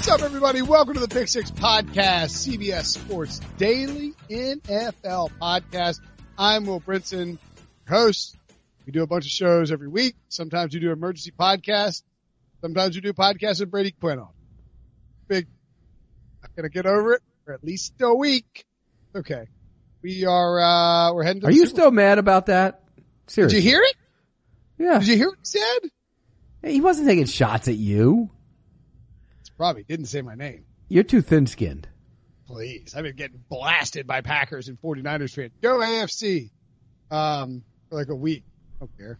What's up, everybody? Welcome to the Pick Six Podcast, CBS Sports Daily NFL Podcast. I'm Will Brinson, your host. We do a bunch of shows every week. Sometimes we do emergency podcasts. Sometimes we do podcasts with Brady Quinn on. Big, not gonna get over it for at least a week. Okay. We are, uh, we're heading to Are you Super still mad about that? Bowl. Did you hear it? Yeah. Did you hear what he said? He wasn't taking shots at you. Probably didn't say my name. You're too thin skinned. Please. I've been getting blasted by Packers and 49ers fans. Go AFC. Um, for like a week. I don't care.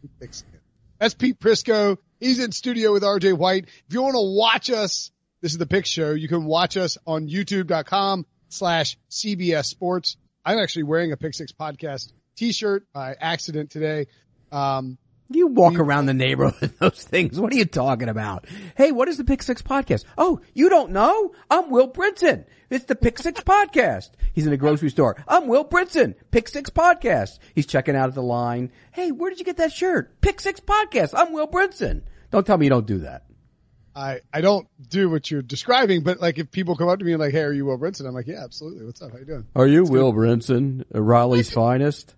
Who fixed it? That's Pete Prisco. He's in studio with RJ White. If you want to watch us, this is the pick show. You can watch us on youtube.com slash CBS sports. I'm actually wearing a pick six podcast t-shirt by accident today. Um, You walk around the neighborhood with those things. What are you talking about? Hey, what is the Pick Six podcast? Oh, you don't know? I'm Will Brinson. It's the Pick Six podcast. He's in a grocery store. I'm Will Brinson. Pick Six podcast. He's checking out at the line. Hey, where did you get that shirt? Pick Six podcast. I'm Will Brinson. Don't tell me you don't do that. I, I don't do what you're describing, but like if people come up to me and like, Hey, are you Will Brinson? I'm like, yeah, absolutely. What's up? How you doing? Are you Will Brinson, Raleigh's finest?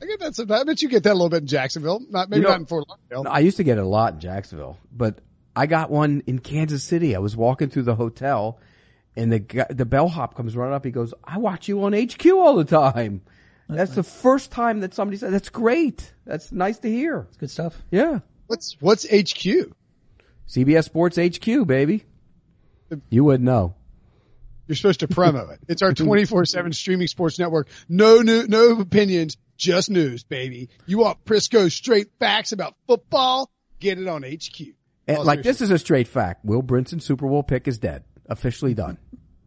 I get that sometimes. I bet you get that a little bit in Jacksonville. Not maybe You know- not in Fort Lauderdale. I used to get it a lot in Jacksonville, but I got one in Kansas City. I was walking through the hotel and the guy, the bellhop comes running up. He goes, I watch you on HQ all the time. That's the first time that somebody said, that's great. That's nice to hear. It's good stuff. Yeah. What's what's HQ? CBS Sports HQ, baby. You wouldn't know. You're supposed to promo it. It's our 24/7 streaming sports network. No new, no opinions, just news, baby. You want Prisco straight facts about football? Get it on HQ. And like this is a straight fact. Will Brinson Super Bowl pick is dead. Officially done.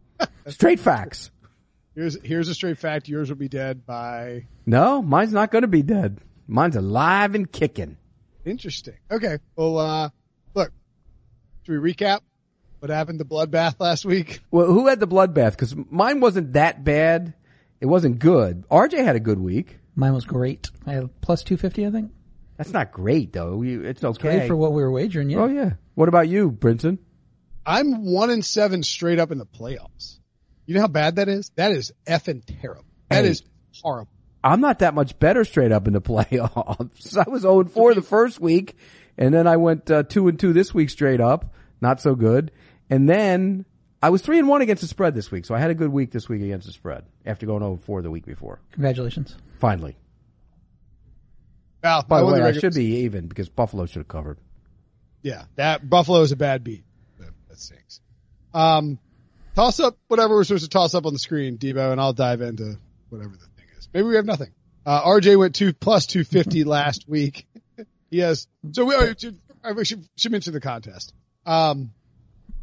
straight facts. Here's here's a straight fact. Yours will be dead by No, mine's not going to be dead. Mine's alive and kicking. interesting. Okay. Well, uh, look. Should we recap what happened to Bloodbath last week? Well, who had the bloodbath? Because mine wasn't that bad. It wasn't good. RJ had a good week. Mine was great. I had plus 250, I think. That's not great though. You, it's okay. Great for what we were wagering, yeah. Oh yeah. What about you, Brinson? I'm one and seven straight up in the playoffs. You know how bad that is? That is effing terrible. That Hey. is horrible. I'm not that much better straight up in the playoffs. I was 0 and 4 the first week, and then I went uh, 2 and 2 this week straight up. Not so good. And then I was 3 and 1 against the spread this week, so I had a good week this week against the spread after going over 4 the week before. Congratulations. Finally. Well, By the won way, I should be even because Buffalo should have covered. Yeah, that Buffalo is a bad beat. That, that stinks. Um, toss up whatever we're supposed to toss up on the screen, Debo, and I'll dive into whatever the thing is. Maybe we have nothing. Uh, RJ went two plus 250 last week. yes, so we, uh, should- I should, should mention the contest. Um,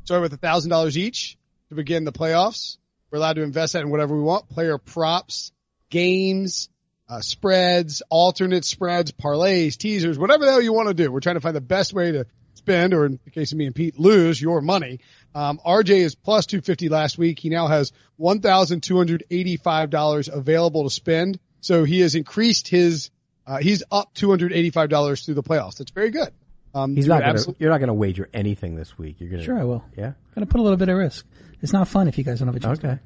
started with thousand dollars each to begin the playoffs. We're allowed to invest that in whatever we want. Player props, games, uh, spreads, alternate spreads, parlays, teasers, whatever the hell you want to do. We're trying to find the best way to spend, or in the case of me and Pete, lose your money. Um, RJ is plus 250 last week. He now has $1,285 available to spend. So he has increased his, uh, he's up $285 through the playoffs. That's very good. Um, He's not gonna, absolute- you're not going to wager anything this week. You're going to Sure, I will. Yeah. Gonna put a little bit of risk. It's not fun if you guys don't have a chance. Okay.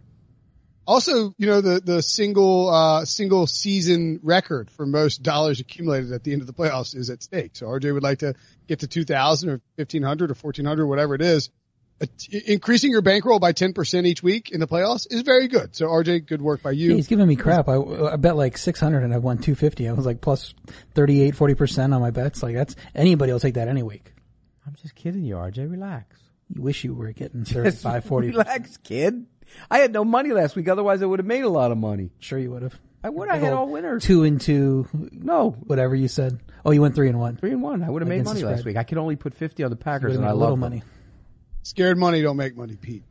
Also, you know, the, the single, uh, single season record for most dollars accumulated at the end of the playoffs is at stake. So RJ would like to get to 2000 or 1500 or 1400, whatever it is. Uh, t- increasing your bankroll by 10% each week in the playoffs is very good. So RJ, good work by Yeah, you. he's giving me crap. I, I bet like 600 and I won 250. I was like plus 38, 40% on my bets. Like that's, anybody will take that any week. I'm just kidding you, RJ. Relax. You wish you were getting 35, 40. Relax, kid. I had no money last week. Otherwise, I would have made a lot of money. Sure you would have. I would. I had all winners. Two and two, No, whatever you said. Oh, you went three and one. three and one. I would have made Against the money last week. I could only put fifty on the Packers, Would've and made I a little love money. Scared money don't make money, Pete.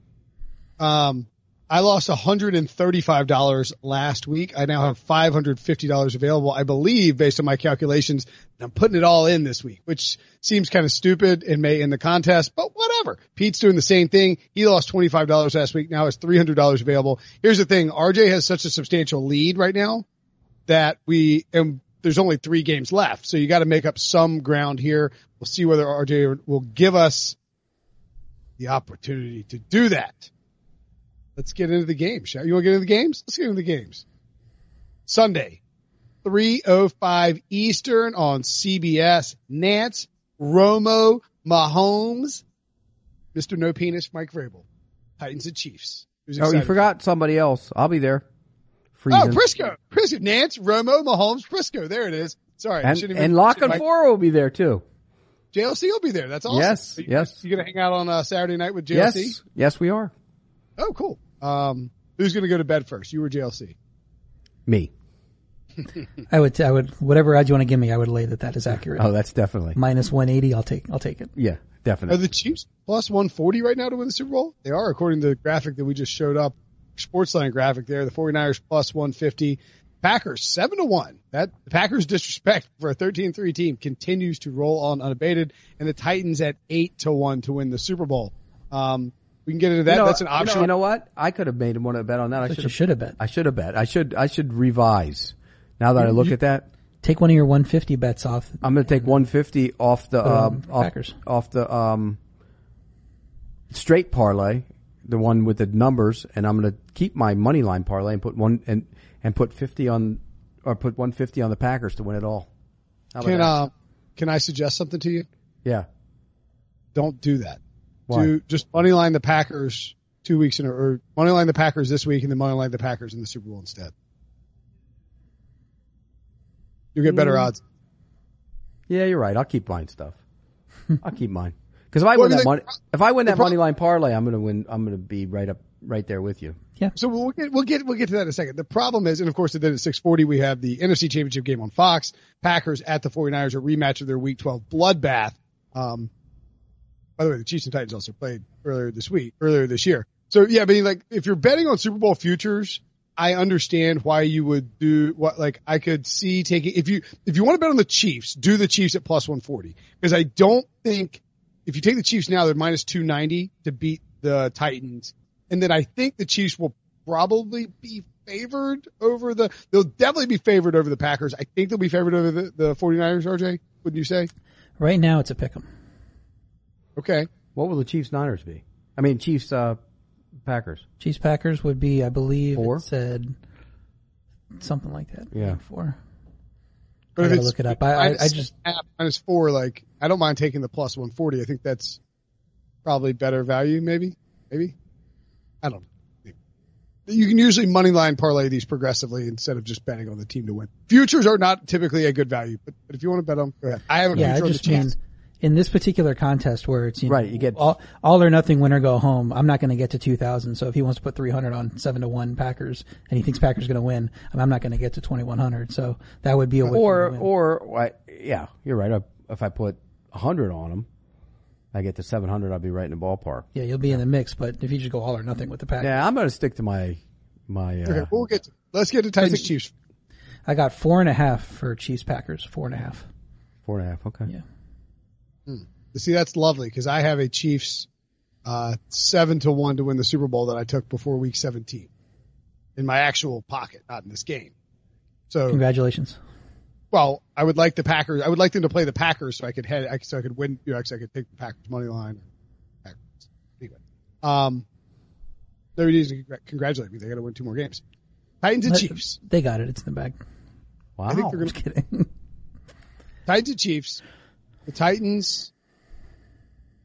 Um, I lost $135 last week. I now have $550 available, I believe, based on my calculations. I'm putting it all in this week, which seems kind of stupid and may end the contest, but whatever. Pete's doing the same thing. He lost $25 last week. Now has $300 available. Here's the thing. RJ has such a substantial lead right now that we, and there's only three games left. So you got to make up some ground here. We'll see whether RJ will give us the opportunity to do that. Let's get into the games. shall- You want to get into the games? Let's get into the games. Sunday, 305 Eastern on CBS. Nance, Romo, Mahomes, Mr. No Penis, Mike Vrabel. Titans and Chiefs. Who's Oh, you forgot somebody else. I'll be there. Oh, Freezing. Prisco. Prisco. Nance, Romo, Mahomes, Prisco. There it is. Sorry. And and Lock and Mike- Four will be there too. JLC will be there. That's awesome. Yes, You- yes. You going to hang out on uh, Saturday night with JLC? Yes, yes, we are. Oh, cool. Um, who's going to go to bed first? You or JLC? Me. I would, I would, whatever odds you want to give me, I would lay that that is accurate. Oh, that's definitely. Minus 180, I'll take, I'll take it. Yeah, definitely. Are the Chiefs plus 140 right now to win the Super Bowl? They are, according to the graphic that we just showed up, Sportsline graphic there. The 49ers plus 150. Packers 7 to 1. That the Packers disrespect for a 13-3 team continues to roll on unabated and the Titans at 8 to 1 to win the Super Bowl. Um, we can get into that. You know, That's an you know- option. You know, what? I could have made one a bet on that. I But should have. should have bet. I should have bet. I should. I should revise. Now that I look at that, Take one of your 150 bets off. I'm going to take 150 off the um, off, Packers. off the um, straight parlay, the one with the numbers, and I'm going to keep my money line parlay and put one and and put 50 on or put 150 on the Packers to win it all. Can, uh, can I suggest something to you? yeah. Don't do that. Why? Do just money line the Packers two weeks in a or money line the Packers this week and then money line the Packers in the Super Bowl instead. You'll get Mm. better odds. Yeah, you're right. I'll keep buying stuff. I'll keep mine because if I win that the- money, if I win that pro- money line parlay, I'm going to win. I'm going to be right up, right there with you. Yeah. So we'll get we'll get we'll get to that in a second. The problem is, and of course, then at six forty we have the NFC Championship game on Fox. Packers at the 49ers, a rematch of their Week twelve bloodbath. Um, by the way, the Chiefs and Titans also played earlier this week, earlier this year. So yeah, I mean, like if you're betting on Super Bowl futures, I understand why you would do what. Like I could see taking if you if you want to bet on the Chiefs, do the Chiefs at plus one forty because I don't think if you take the Chiefs now, they're minus two ninety to beat the Titans, and then I think the Chiefs will probably be favored over the. They'll definitely be favored over the Packers. I think they'll be favored over the, the 49ers. RJ, wouldn't you say? Right now, it's a pick 'em. Okay. What will the Chiefs Niners be? I mean, Chiefs uh, Packers. Chiefs Packers would be, I believe, Four? it said something like that. Yeah. four. But I if gotta it's look it up. I- I- minus I just- half, minus four. Like I don't mind taking the plus 140. I think that's probably better value. Maybe, maybe. I don't know. You can usually money line parlay these progressively instead of just betting on the team to win. Futures are not typically a good value, but, but if you want to bet them, go ahead. I have a Yeah, I future on the just mean in this particular contest where it's you know, Right, you get- all, all or nothing, win or go home. I'm not going to get to 2,000. So if he wants to put 300 on seven to one Packers and he thinks Packers going to win, I'm not going to get to 2,100. So that would be a way Or to win. or I, yeah, you're right. I- If I put hundred on them, I get to seven hundred. I'll be right in the ballpark. yeah, you'll be in the mix. But if you just go all or nothing with the Packers, Yeah, I'm going to stick to my my. Uh, Okay, we'll get to, let's get to Titans Chiefs. I got four and a half for Chiefs Packers. Four and a half. Four and a half. Okay. Yeah. See, that's lovely because I have a Chiefs uh, seven to one to win the Super Bowl that I took before Week 17 in my actual pocket, not in this game. So, Congratulations. Well, I would like the Packers. I would like them to play the Packers so I could head, I- so I could win. You know, actually I could take the Packers money line. Packers. Anyway, um, nobody needs to congratulate me. They got to win two more games. Titans and Let- Chiefs. They got it. It's in the bag. Wow. I think they're gonna kidding. Titans and Chiefs. The Titans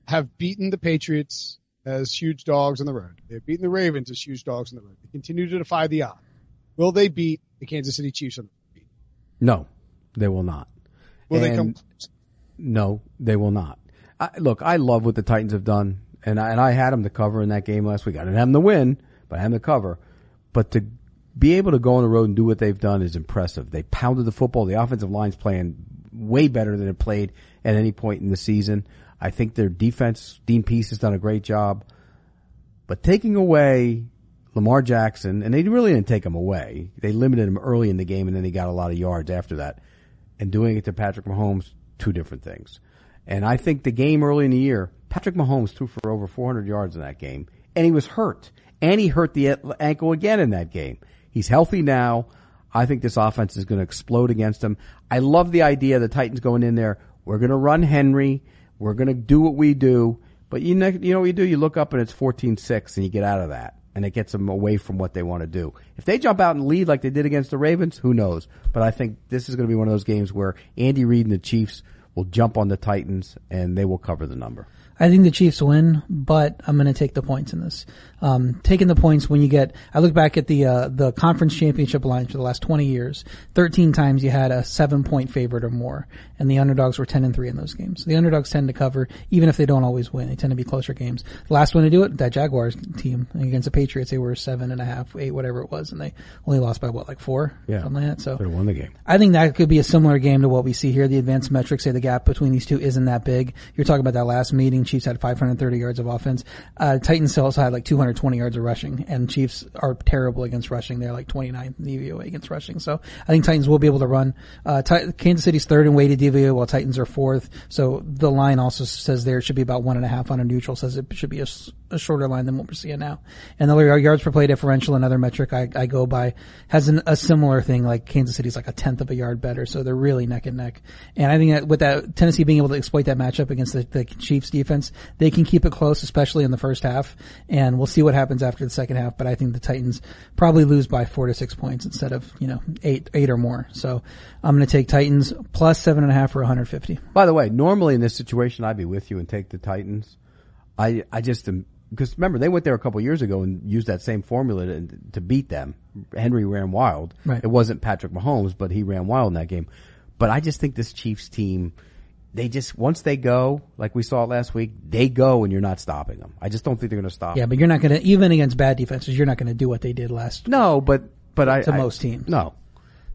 have beaten the Patriots as huge dogs on the road. They have beaten the Ravens as huge dogs on the road. They continue to defy the odds. Will they beat the Kansas City Chiefs on the road? no, they will not. Will they come? No, they will not. I, look, I love what the Titans have done, and I, and I had them to cover in that game last week. I didn't have them to win, but I had them to cover. But to be able to go on the road and do what they've done is impressive. They pounded the football. The offensive line's playing way better than it played at any point in the season. I think their defense, Dean Pees has done a great job. But taking away Lamar Jackson, and they really didn't take him away. They limited him early in the game and then he got a lot of yards after that. And doing it to Patrick Mahomes, two different things. And I think the game early in the year, Patrick Mahomes threw for over 400 yards in that game and he was hurt and he hurt the ankle again in that game. He's healthy now. I think this offense is going to explode against him. I love the idea of the Titans going in there. We're going to run Henry. We're going to do what we do. But you know, you know what you do? You look up and it's 14-6 and you get out of that. And it gets them away from what they want to do. If they jump out and lead like they did against the Ravens, who knows? But I think this is going to be one of those games where Andy Reid and the Chiefs will jump on the Titans and they will cover the number. I think the Chiefs win, but I'm going to take the points in this. Um, taking the points when you get, I look back at the uh, the conference championship lines for the last 20 years. 13 times you had a seven point favorite or more, and the underdogs were 10 and three in those games. The underdogs tend to cover, even if they don't always win. They tend to be closer games. The last one to do it, that Jaguars team against the Patriots, they were seven and a half, eight, whatever it was, and they only lost by what, like four, yeah, something like that. So they won the game. I think that could be a similar game to what we see here. The advanced metrics say the gap between these two isn't that big. You're talking about that last meeting. Chiefs had 530 yards of offense. Uh, Titans also had like 220 yards of rushing, and Chiefs are terrible against rushing. They're like 29th in DVOA against rushing. So I think Titans will be able to run. Uh, T- Kansas City's third in weighted DVOA, while Titans are fourth. So the line also says there it should be about one and a half on a neutral. Says it should be a, a shorter line than what we're seeing now. And the yards per play differential, another metric I, I go by, has an, a similar thing. Like Kansas City's like a tenth of a yard better, so they're really neck and neck. And I think that with that Tennessee being able to exploit that matchup against the, the Chiefs defense, they can keep it close, especially in the first half. And we'll see what happens after the second half. But I think the Titans probably lose by four to six points instead of you know eight eight or more. So I'm going to take Titans plus seven and a half for 150. By the way, normally in this situation, I'd be with you and take the Titans. I I just am because remember they went there a couple years ago and used that same formula to, to beat them. Henry ran wild. Right. It wasn't Patrick Mahomes, but he ran wild in that game. But I just think this Chiefs team, they just once they go, like we saw last week, they go and you're not stopping them. I just don't think they're going to stop. Yeah, but you're not going to even against bad defenses, you're not going to do what they did last. No, but but I to I- most teams. No,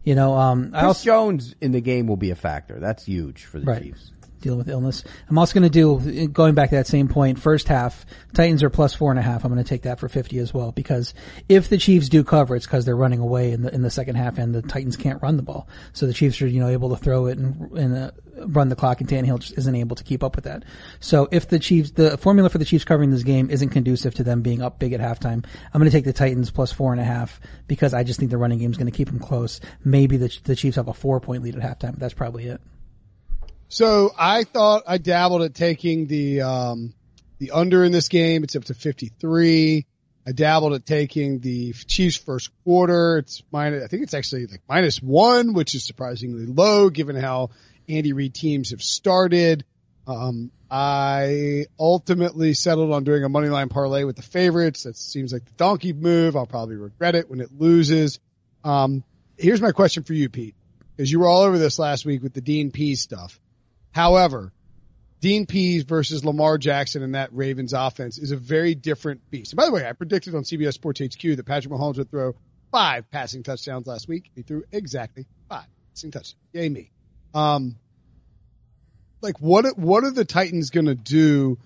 You know, um, Chris also Jones in the game will be a factor. That's huge for the Right. Chiefs. Dealing with illness. I'm also going to do going back to that same point. First half, Titans are plus four and a half. I'm going to take that for 50 as well because if the Chiefs do cover, it's because they're running away in the in the second half, and the Titans can't run the ball. So the Chiefs are you know able to throw it and, and uh, run the clock, and Tannehill just isn't able to keep up with that. So if the Chiefs, the formula for the Chiefs covering this game isn't conducive to them being up big at halftime, I'm going to take the Titans plus four and a half because I just think the running game is going to keep them close. Maybe the the Chiefs have a four point lead at halftime, that's probably it. So I thought I dabbled at taking the um, the under in this game. It's up to 53. I dabbled at taking the Chiefs first quarter. It's minus. I think it's actually like minus one, which is surprisingly low given how Andy Reid teams have started. Um, I ultimately settled on doing a money line parlay with the favorites. That seems like the donkey move. I'll probably regret it when it loses. Um, here's my question for you, Pete, because you were all over this last week with the Dean P stuff. However, Dean Pees versus Lamar Jackson and that Ravens offense is a very different beast. And by the way, I predicted on CBS Sports HQ that Patrick Mahomes would throw five passing touchdowns last week. He threw exactly five passing touchdowns. Yay me. Um, like what, what are the Titans going to do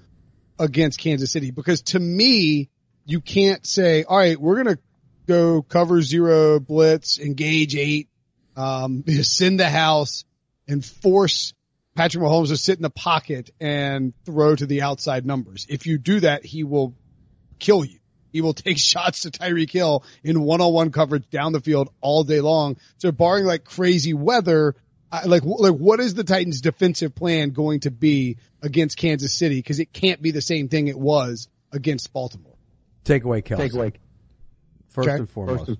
against Kansas City? Because to me, you can't say, all right, we're going to go cover zero blitz, engage eight, um, send the house and force Patrick Mahomes to sit in the pocket and throw to the outside numbers. If you do that, he will kill you. He will take shots to Tyreek Hill in one-on-one coverage down the field all day long. So barring like crazy weather, I, like, like what is the Titans defensive plan going to be against Kansas City? Cause it can't be the same thing it was against Baltimore. Take away Kelce. Take away. First Okay. and foremost. First and-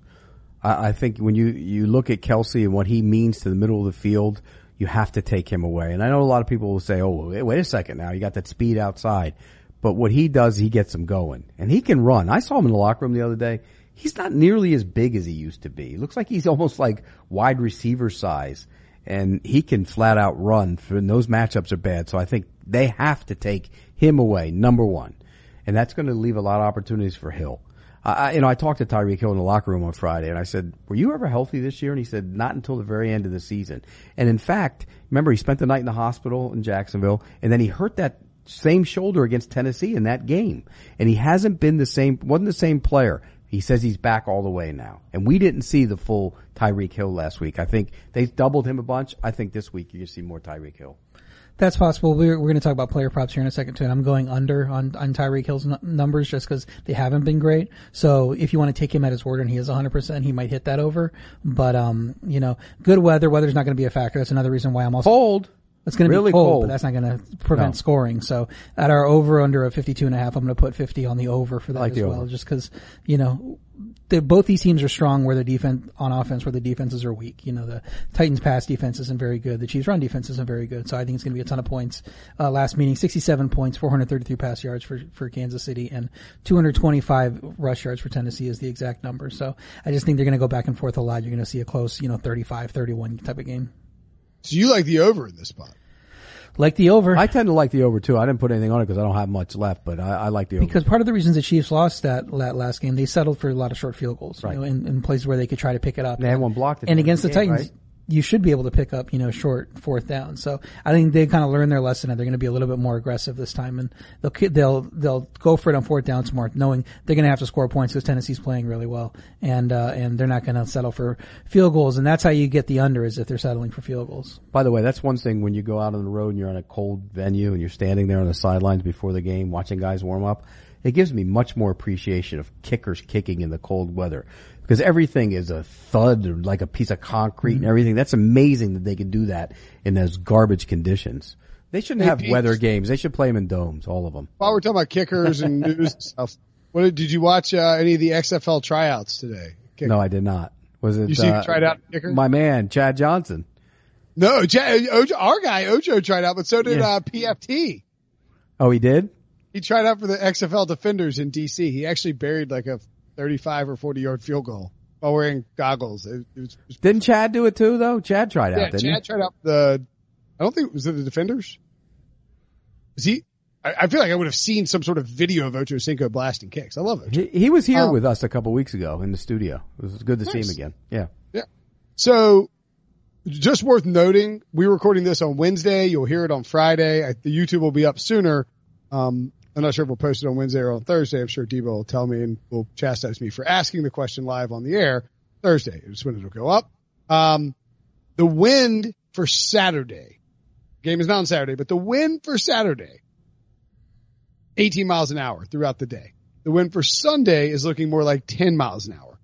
I, I think when you, you look at Kelce and what he means to the middle of the field, you have to take him away. And I know a lot of people will say, oh, wait, a second now. You got that speed outside. But what he does, he gets them going. And he can run. I saw him in the locker room the other day. He's not nearly as big as he used to be. He looks like he's almost like wide receiver size. And he can flat out run. And those matchups are bad. So I think they have to take him away, number one. And that's going to leave a lot of opportunities for Hill. I, you know, I talked to Tyreek Hill in the locker room on Friday, and I said, "Were you ever healthy this year?" And he said, "Not until the very end of the season." And in fact, remember, he spent the night in the hospital in Jacksonville, and then he hurt that same shoulder against Tennessee in that game, and he hasn't been the same, wasn't the same player. He says he's back all the way now, and we didn't see the full Tyreek Hill last week. I think they doubled him a bunch. I think this week you're going to see more Tyreek Hill. That's possible. We're, we're going to talk about player props here in a second too, and I'm going under on, on Tyreek Hill's n- numbers just because they haven't been great. So if you want to take him at his word and he is 100%, he might hit that over. But, um, you know, good weather. Weather's not going to be a factor. That's another reason why I'm also Cold. It's going to Really be cold, cold. but that's not going to prevent No. scoring. So at our over under of 52 and a half, I'm going to put 50 on the over for that like as well, over. just because, you know, both these teams are strong where the defense on offense, where the defenses are weak. You know, the Titans pass defense isn't very good. The Chiefs run defense isn't very good. So I think it's going to be a ton of points. Uh, last meeting, 67 points, 433 pass yards for, for Kansas City and 225 rush yards for Tennessee is the exact number. So I just think they're going to go back and forth a lot. You're going to see a close, you know, 35, 31 type of game. So you like the over in this spot? Like the over. I tend to like the over too. I didn't put anything on it because I don't have much left, but I, I like the over. Because part of the reasons the Chiefs lost that, that last game, they settled for a lot of short field goals, Right. you know, in, in places where they could try to pick it up. They had one blocked at And against the the game, Titans, right? You should be able to pick up, you know, short fourth down. So I think they kind of learned their lesson and they're going to be a little bit more aggressive this time and they'll, they'll, they'll go for it on fourth down more, knowing they're going to have to score points because Tennessee's playing really well. And, uh, and they're not going to settle for field goals. And that's how you get the under is if they're settling for field goals. By the way, that's one thing when you go out on the road and you're on a cold venue and you're standing there on the sidelines before the game watching guys warm up. It gives me much more appreciation of kickers kicking in the cold weather because everything is a thud or like a piece of concrete and everything. That's amazing that they can do that in those garbage conditions. They shouldn't have weather games. They should play them in domes, all of them. While we're talking about kickers and news and stuff, what did, did you watch uh, any of the XFL tryouts today? Kicker. No, I did not. Was it? You see uh, tried out kicker? My man, Chad Johnson. No, J- Ocho, our guy Ocho tried out, but so did Yeah. uh, PFT. Oh, he did? He tried out for the XFL Defenders in DC. He actually buried like a 35 or 40 yard field goal while wearing goggles. It, it was, was Didn't Chad do it too though? Chad tried yeah, out, didn't Chad tried out the. I don't think it was it the Defenders. Was he? I, I feel like I would have seen some sort of video of Ocho Cinco blasting kicks. I love it. he? He, he was here Um, with us a couple weeks ago in the studio. It was good to see him again. Yeah. Yeah. So, just worth noting, we're recording this on Wednesday. You'll hear it on Friday. I, the YouTube will be up sooner. Um, I'm not sure if we'll post it on Wednesday or on Thursday. I'm sure Debo will tell me and will chastise me for asking the question live on the air Thursday. It's when it'll go up. Um, the wind for Saturday. Game is not on Saturday, but the wind for Saturday, 18 miles an hour throughout the day. The wind for Sunday is looking more like 10 miles an hour.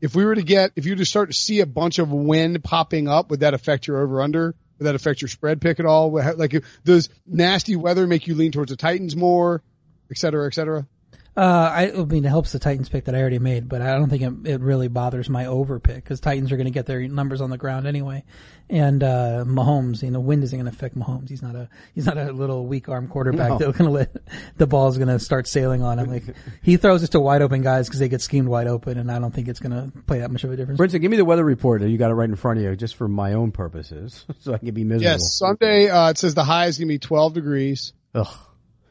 If we were to get, if you were to start to see a bunch of wind popping up, would that affect your over under? Would that affect your spread pick at all? Like, does nasty weather make you lean towards the Titans more, et cetera, et cetera? Uh, I, I mean, it helps the Titans pick that I already made, but I don't think it, it really bothers my over pick because Titans are going to get their numbers on the ground anyway. And, uh, Mahomes, you know, wind isn't going to affect Mahomes. He's not a, he's not a little weak arm quarterback No. that's going to let the ball's going to start sailing on him. Like, he throws it to wide open guys because they get schemed wide open and I don't think it's going to play that much of a difference. Brinson, give me the weather report. You got it right in front of you just for my own purposes so I can be miserable. Yes, Sunday, uh, it says the high is going to be 12 degrees. Ugh.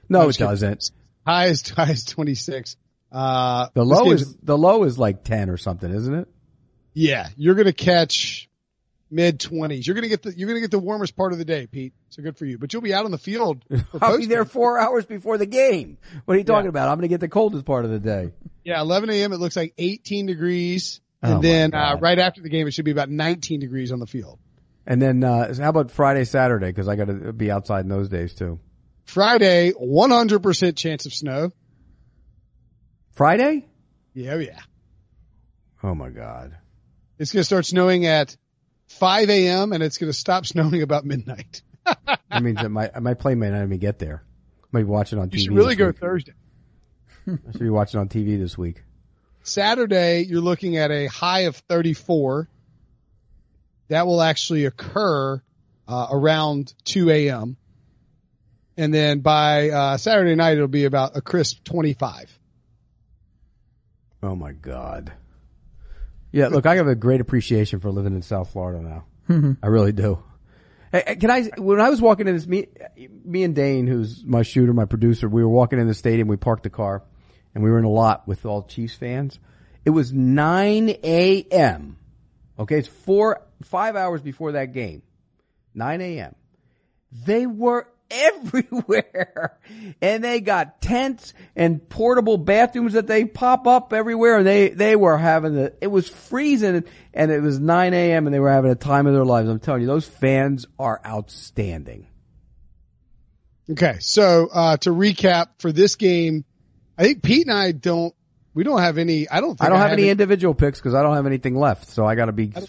No, it just kidding. High is, high is 26. Uh, The low is, the low is like 10 or something, isn't it? yeah, you're going to catch mid 20s. You're going to get the, you're going to get the warmest part of the day, Pete. So good for you, but you'll be out on the field. I'll be there four hours before the game. What are you talking Yeah. about? I'm going to get the coldest part of the day. Yeah, 11 a.m. It looks like 18 degrees. Oh, And my then, uh, right after the game, it should be about 19 degrees on the field. And then, uh, how about Friday, Saturday? Cause I got to be outside in those days too. Friday, 100% chance of snow. Friday? Yeah, yeah. Oh my God. It's going to start snowing at 5 a.m. and it's going to stop snowing about midnight. That means that my, my plane may not even get there. I might be watching on TV. You should really this go week. Thursday. I should be watching on TV this week. Saturday, you're looking at a high of 34. That will actually occur uh, around 2 a.m. And then by uh, Saturday night, it'll be about a crisp 25. Oh my God. Yeah, look, I have a great appreciation for living in South Florida now. I really do. Hey, hey, can I, when I was walking in this, me, me and Dane, who's my shooter, my producer, we were walking in the stadium, we parked the car, and we were in a lot with all Chiefs fans. It was 9 a.m. Okay, it's four, five hours before that game. 9 a.m. They were everywhere. And they got tents and portable bathrooms that they pop up everywhere. And they, they were having the, it was freezing and it was 9 a.m. and they were having a time of their lives. I'm telling you, those fans are outstanding. Okay, so uh, to recap for this game, I think Pete and I don't. We don't have any. I don't. Think I don't have, any any individual picks because I don't have anything left. So I got to be. I,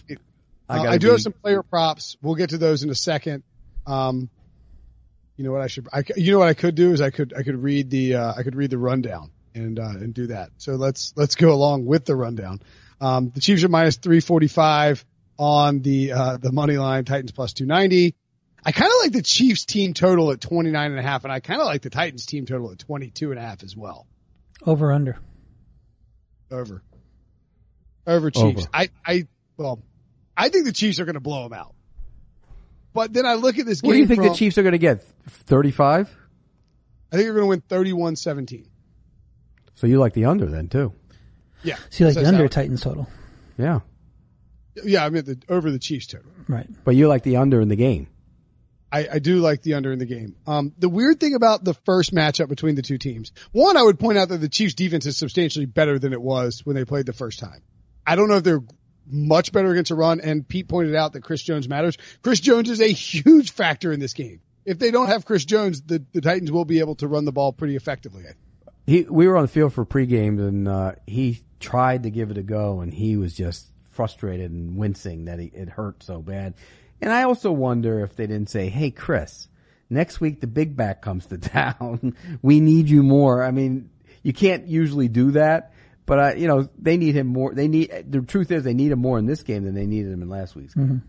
I uh, I do be- have some player props. We'll get to those in a second. Um, you know what I should, I, c- you know what I could do is I could, I could read the, uh, I could read the rundown and, uh, and do that. So let's, let's go along with the rundown. Um, the Chiefs are minus 345 on the, uh, the money line, Titans plus 290. I kind of like the Chiefs team total at 29 and a half and I kind of like the Titans team total at 22 and a half as well. Over under. Over. Over Chiefs. Over. I, I, well, I think the Chiefs are going to blow them out. But then I look at this game. What do you think from, the Chiefs are going to get? 35? I think they're going to win 31-17. So you like the under then too? Yeah. See, like the under that's Titans total. Yeah. Yeah, I mean the over the Chiefs total. Right. But you like the under in the game. I, I do like the under in the game. Um, the weird thing about the first matchup between the two teams, one, I would point out that the Chiefs defense is substantially better than it was when they played the first time. I don't know if they're much better against a run, and Pete pointed out that Chris Jones matters. Chris Jones is a huge factor in this game. If they don't have Chris Jones, the, the Titans will be able to run the ball pretty effectively. He, we were on the field for pregame and, uh, he tried to give it a go and he was just frustrated and wincing that he, it hurt so bad. And I also wonder if they didn't say, Hey, Chris, next week the big back comes to town. we need you more. I mean, you can't usually do that, but I, you know, they need him more. They need, the truth is they need him more in this game than they needed him in last week's game.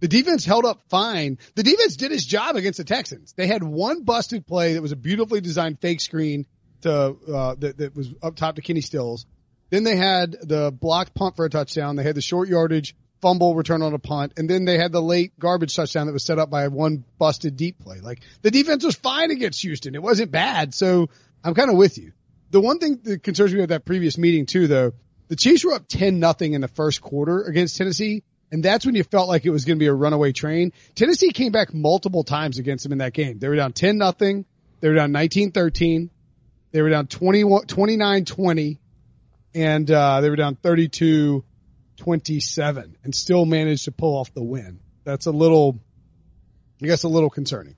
The defense held up fine. The defense did its job against the Texans. They had one busted play that was a beautifully designed fake screen to uh, that, that was up top to Kenny Stills. Then they had the blocked punt for a touchdown. They had the short yardage fumble return on a punt, and then they had the late garbage touchdown that was set up by one busted deep play. Like the defense was fine against Houston. It wasn't bad. So I'm kind of with you. The one thing that concerns me with that previous meeting too, though, the Chiefs were up 10 nothing in the first quarter against Tennessee. And that's when you felt like it was going to be a runaway train. Tennessee came back multiple times against them in that game. They were down 10 nothing. They were down 19-13. They were down 21 29-20 and, uh, they were down 32-27 and still managed to pull off the win. That's a little, I guess a little concerning.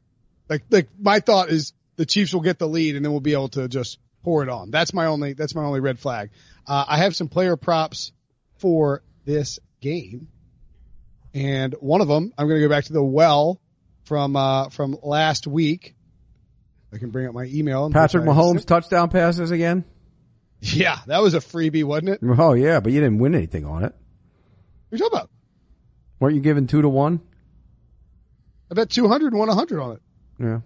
Like, like my thought is the Chiefs will get the lead and then we'll be able to just pour it on. That's my only, that's my only red flag. Uh, I have some player props for this game. And one of them, I'm going to go back to the well from, uh, from last week. I can bring up my email. Patrick Mahomes touchdown passes again? Yeah, that was a freebie, wasn't it? Oh yeah, but you didn't win anything on it. What are you talking about? Weren't you giving two to one? I bet 200 and won 100 on it. Yeah.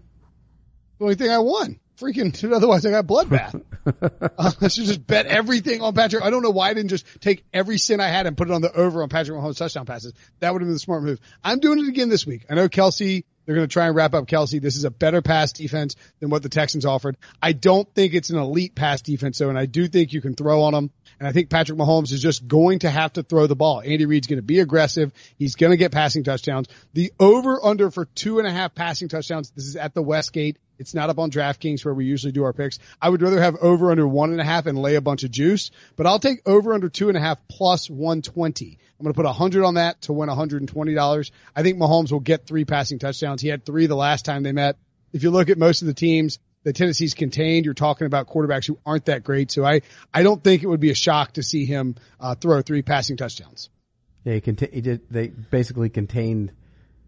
The only thing I won. Freaking, otherwise I got bloodbath. uh, I should just bet everything on Patrick. I don't know why I didn't just take every cent I had and put it on the over on Patrick Mahomes touchdown passes. That would have been the smart move. I'm doing it again this week. I know Kelce, they're going to try and wrap up Kelce. This is a better pass defense than what the Texans offered. I don't think it's an elite pass defense though, and I do think you can throw on them. And I think Patrick Mahomes is just going to have to throw the ball. Andy Reid's going to be aggressive. He's going to get passing touchdowns. The over under for two and a half passing touchdowns. This is at the Westgate. It's not up on DraftKings where we usually do our picks. I would rather have over under one and a half and lay a bunch of juice, but I'll take over under two and a half plus 120. I'm going to put a hundred on that to win $120. I think Mahomes will get three passing touchdowns. He had three the last time they met. If you look at most of the teams that Tennessee's contained, you're talking about quarterbacks who aren't that great. So I, I don't think it would be a shock to see him uh, throw three passing touchdowns. Yeah, he, he did. They basically contained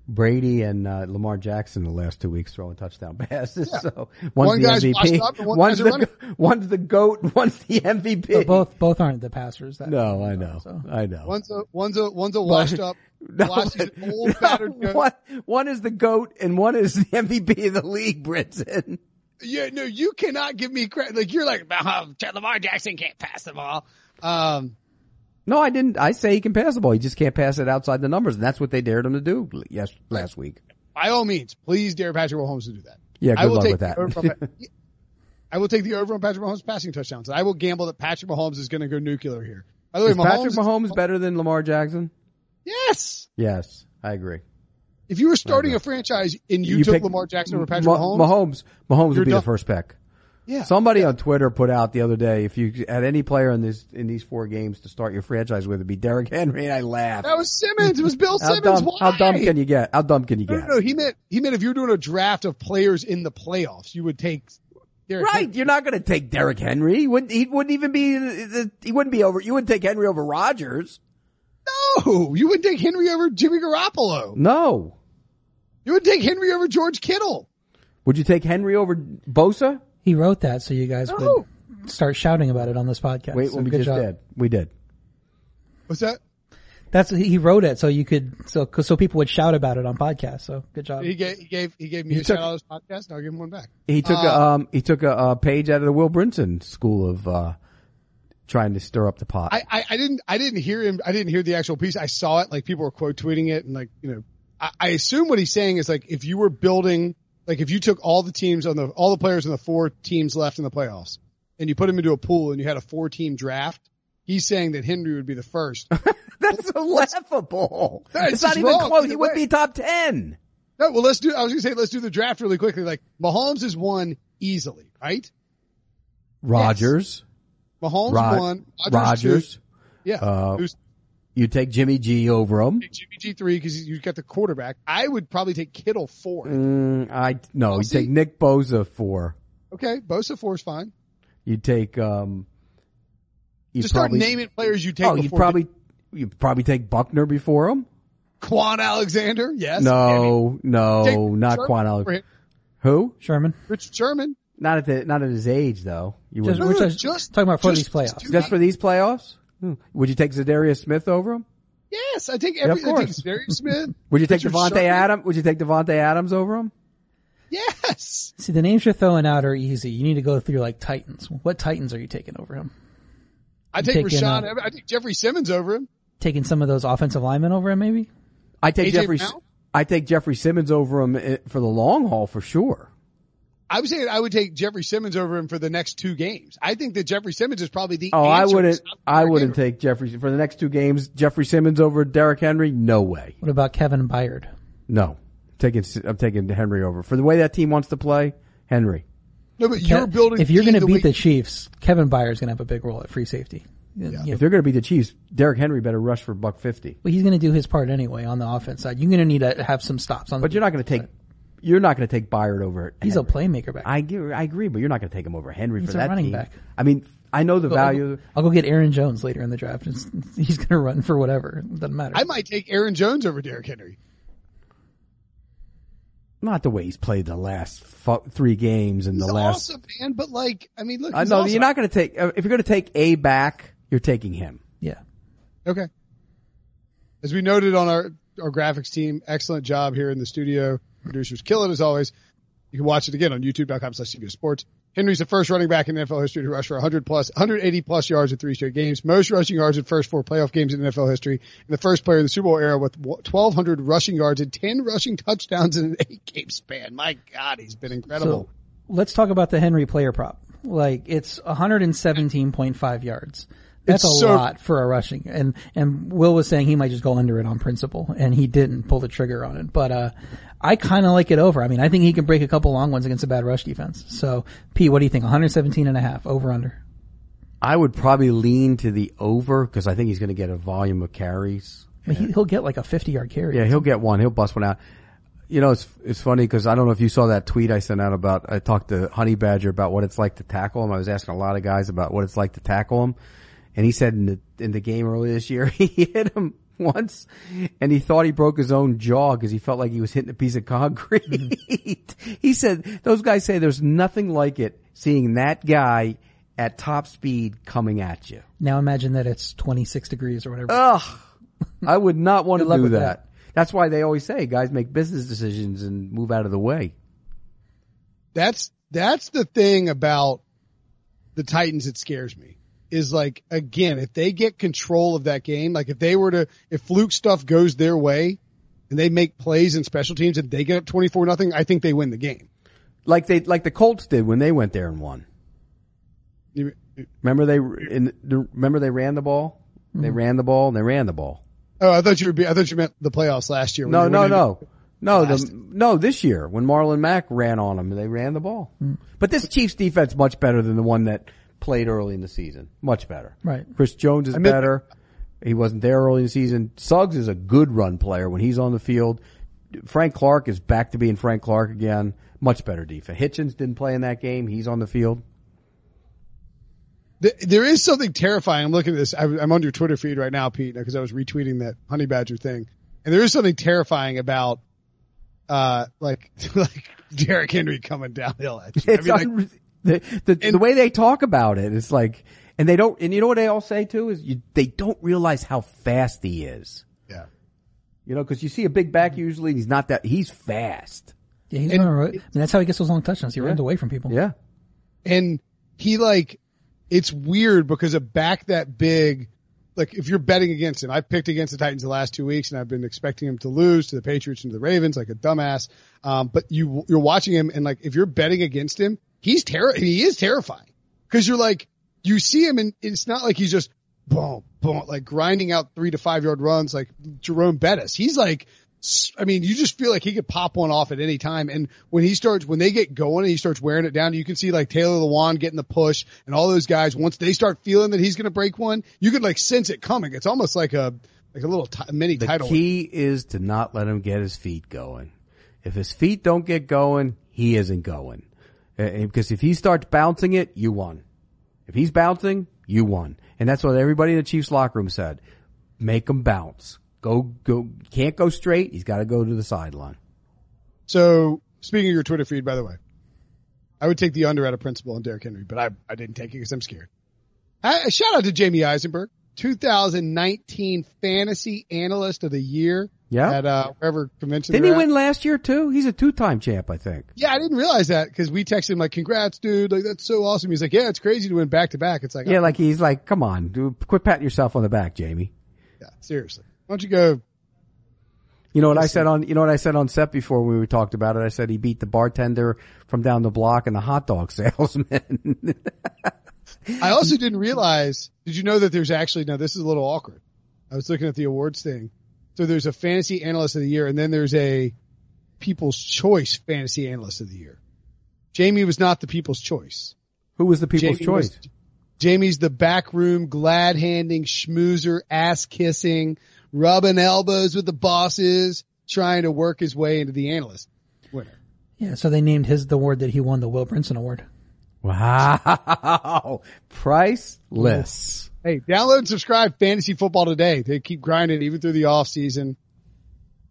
Brady and uh, Lamar Jackson the last two weeks throwing touchdown passes. So one's One the guy's MVP, up one one's guy's the one's the goat, one's the MVP. But both both aren't the passers. That no, I know, So. I know. One's a, one's a, one's a washed up, No, washed, he's an old no, battered goat. one, one is the goat and one is the MVP of the league, Brinson. Yeah, no, you cannot give me credit. Like you're like, oh, Lamar Jackson can't pass the ball. Um, No, I didn't. I say he can pass the ball. He just can't pass it outside the numbers, and that's what they dared him to do yes last week. by all means, please dare Patrick Mahomes to do that. Yeah, I good will luck take with that. I will take the over on Patrick Mahomes passing touchdowns. I will gamble that Patrick Mahomes is going to go nuclear here. By the way, Is Patrick Mahomes, is- better than Lamar Jackson? yes. Yes, I agree. If you were starting a franchise and you, You took Lamar Jackson over Patrick Ma- Mahomes, Mahomes, Mahomes would be done. the first pick. Yeah, Somebody on Twitter put out the other day, if you had any player in this in these four games to start your franchise with, it'd be Derrick Henry, and I laughed. that was Simmons. It was Bill How Simmons. dumb, how dumb can you get? How dumb can you No, get? no, no. He meant he meant if you were doing a draft of players in the playoffs, you would take. Derrick Right, Henry. you're not going to take Derrick Henry. He wouldn't, he wouldn't even be. He wouldn't be over. You wouldn't take Henry over Rodgers. No, you wouldn't take Henry over Jimmy Garoppolo. No. You would take Henry over George Kittle. Would you take Henry over Bosa? He wrote that so you guys No. would start shouting about it on this podcast. Wait, so when we good just job. did. We did. What's that? That's he wrote it so you could so so people would shout about it on podcasts. So good job. He gave he gave he gave me He a took- shout out on his podcast. And I'll give him one back. He took Uh, a um he took a, a page out of the Will Brinson school of uh trying to stir up the pot. I, I, I didn't I didn't hear him. I didn't hear the actual piece. I saw it. Like people were quote tweeting it, and like you know, I, I assume what he's saying is like if you were building, like if you took all the teams on the all the players on the four teams left in the playoffs, and you put them into a pool, and you had a four team draft. He's saying that Henry would be the first. That's laughable. That's it's not even close. He wouldn't be top ten. No, well, let's do. I was gonna say let's do the draft really quickly. Like Mahomes is one easily, right? Rodgers, Mahomes Rod- one, Rodgers. two. yeah. Uh, Who's You take Jimmy G over him. Jimmy G three because you got the quarterback. I would probably take Kittle four. Mm, I no. You take Nick Bosa four. Okay, Bosa four is fine. You take um. You Just probably, start naming players you take. Oh, you probably you probably take Buckner before him. Kwon Alexander. Yes. No, no, Take not Sherman Kwon Alexander. Who? Sherman. Richard Sherman. Not at the not at his age though. You Just, would we're no, just, just- talking about for just- these playoffs. just- just for these playoffs. Hmm. Would you take Za'Darius Smith over him? Yes, I take of every. I take course. Darius Smith. Would you take Richard Davante Sherman. Adams? Would you take Davante Adams over him? Yes. See, the names you're throwing out are easy. You need to go through like Titans. What Titans are you taking over him? I take Taking, Rashaan. uh, I take Jeffery Simmons over him. Taking some of those offensive linemen over him, maybe. I take AJ Jeffrey. Brown? I take Jeffery Simmons over him eh, for the long haul for sure. I was saying I would take Jeffery Simmons over him for the next two games. I think that Jeffery Simmons is probably the. Oh, I answer to wouldn't. I wouldn't Henry. take Jeffrey for the next two games. Jeffery Simmons over Derrick Henry? No way. What about Kevin Byard? No. Taking. I'm taking Henry over for the way that team wants to play. Henry. No, but you're building. If you're going to beat way- the Chiefs, Kevin Byard's going to have a big role at free safety. You know, If they're going to beat the Chiefs, Derrick Henry better rush for buck fifty. Well, he's going to do his part anyway on the offense side. You're going to need to have some stops on. But you're not going to take. You're not going to take Byard over. He's a playmaker back. I agree, I agree, but you're not going to take him over Henry He's for a that running team. back. I mean, I know the I'll, value. go, I'll go get Aaron Jones later in the draft. It's- he's going to run for whatever. It doesn't matter. I might take Aaron Jones over Derrick Henry. Not the way he's played the last fu- three games and He's the last. awesome, man. But like, I mean, look. I he's know awesome. you're not going to take. uh, If you're going to take a back, you're taking him. yeah. Okay. As we noted on our, our graphics team, excellent job here in the studio. Producers kill it as always. You can watch it again on youtube.com slash CBS Sports. Henry's the first running back in NFL history to rush for 100 plus, 180 plus yards in three straight games. Most rushing yards in first four playoff games in NFL history. And the first player in the Super Bowl era with 1,200 rushing yards and 10 rushing touchdowns in an eight game span. My God, he's been incredible. So let's talk about the Henry player prop. Like it's 117.5 yards. That's It's a so- lot for a rushing. And, and Will was saying he might just go under it on principle and he didn't pull the trigger on it. But, uh, I kind of like it over. I mean, I think he can break a couple long ones against a bad rush defense. So P, what do you think? 117 and a half over under. I would probably lean to the over because I think he's going to get a volume of carries. I mean, he, he'll get like a 50 yard carry. Yeah, he'll get one. He'll bust one out. You know, it's it's funny because I don't know if you saw that tweet I sent out about. I talked to Honey Badger about what it's like to tackle him. I was asking a lot of guys about what it's like to tackle him, and he said in the in the game earlier this year he hit him once, and he thought he broke his own jaw because he felt like he was hitting a piece of concrete. he said those guys say there's nothing like it seeing that guy at top speed coming at you. Now imagine that it's 26 degrees or whatever. Ugh. I would not want to Good do with that. that. That's why they always say guys make business decisions and move out of the way. That's that's the thing about the Titans that scares me. Is like again, if they get control of that game, like if they were to if fluke stuff goes their way and they make plays in special teams and they get up twenty four nothing, I think they win the game. Like they, like the Colts did when they went there and won. Remember they in the, remember they ran the ball. They mm-hmm. ran the ball and they ran the ball. Oh, I thought you were. be- I thought you meant the playoffs last year. when No, no, went no, no. The, no, this year when Marlon Mack ran on them, they ran the ball. Mm. But this Chiefs defense much better than the one that played early in the season. Much better. Right. Chris Jones is I meant- better. He wasn't there early in the season. Suggs is a good run player when he's on the field. Frank Clark is back to being Frank Clark again. Much better defense. Hitchens didn't play in that game. He's on the field. There is something terrifying. I'm looking at this. I- I'm on your Twitter feed right now, Pete, because I was retweeting that Honey Badger thing, and there is something terrifying about, uh, like like Derrick Henry coming downhill at you. I It's mean, like, unre- the, the, And- the way they talk about it, it's like, and they don't, and you know what they all say too is you, they don't realize how fast he is. yeah. You know, cause you see a big back usually, he's not that, he's fast. Yeah, he's And- running. right- I mean, that's how he gets those long touchdowns. He runs away from people. Yeah. and he like it's weird because a back that big like if you're betting against him i've picked against the titans the last two weeks and i've been expecting him to lose to the patriots and to the ravens like a dumbass um, but you you're watching him and like if you're betting against him he's terror he is terrifying because you're like you see him and it's not like he's just boom boom like grinding out three to five yard runs like jerome bettis he's like I mean, you just feel like he could pop one off at any time. And when he starts, when they get going and he starts wearing it down, you can see like Taylor Lewan getting the push and all those guys. Once they start feeling that he's going to break one, you could like sense it coming. It's almost like a, like a little ti mini The title. key is to not let him get his feet going. If his feet don't get going, he isn't going. Uh, Because if he starts bouncing it, you won. If he's bouncing, you won. And that's what everybody in the Chiefs locker room said. Make him bounce. Go, go, can't go straight. He's got to go to the sideline. So speaking of your Twitter feed, by the way, I would take the under out of principle on Derrick Henry, but I, I didn't take it because I'm scared. I, shout out to Jamey Eisenberg, 2019 fantasy analyst of the year Yeah. at, uh, wherever convention. Didn't he at. win last year too? He's a two-time champ, I think. Yeah, I didn't realize that because we texted him like, "Congrats, dude! Like that's so awesome." He's like, "Yeah, it's crazy to win back to back." It's like, Yeah, oh, like he's like, come on, dude, quit patting yourself on the back, Jamey. yeah, seriously. Why don't you go? You know what I said on, you know what I said on set before when we talked about it? I said he beat the bartender from down the block and the hot dog salesman. I also didn't realize. Did you know that there's actually now this is a little awkward. I was looking at the awards thing. So there's a fantasy analyst of the year, and then there's a People's Choice fantasy analyst of the year. Jamey was not the People's Choice. Who was the people's Jamey was- choice? Jamey's the backroom, glad handing, schmoozer, ass kissing, rubbing elbows with the bosses, trying to work his way into the analyst winner. Yeah, so they named his the award that he won the Will Brinson Award. Wow. Priceless. Hey, download and subscribe Fantasy Football today. They keep grinding even through the off season.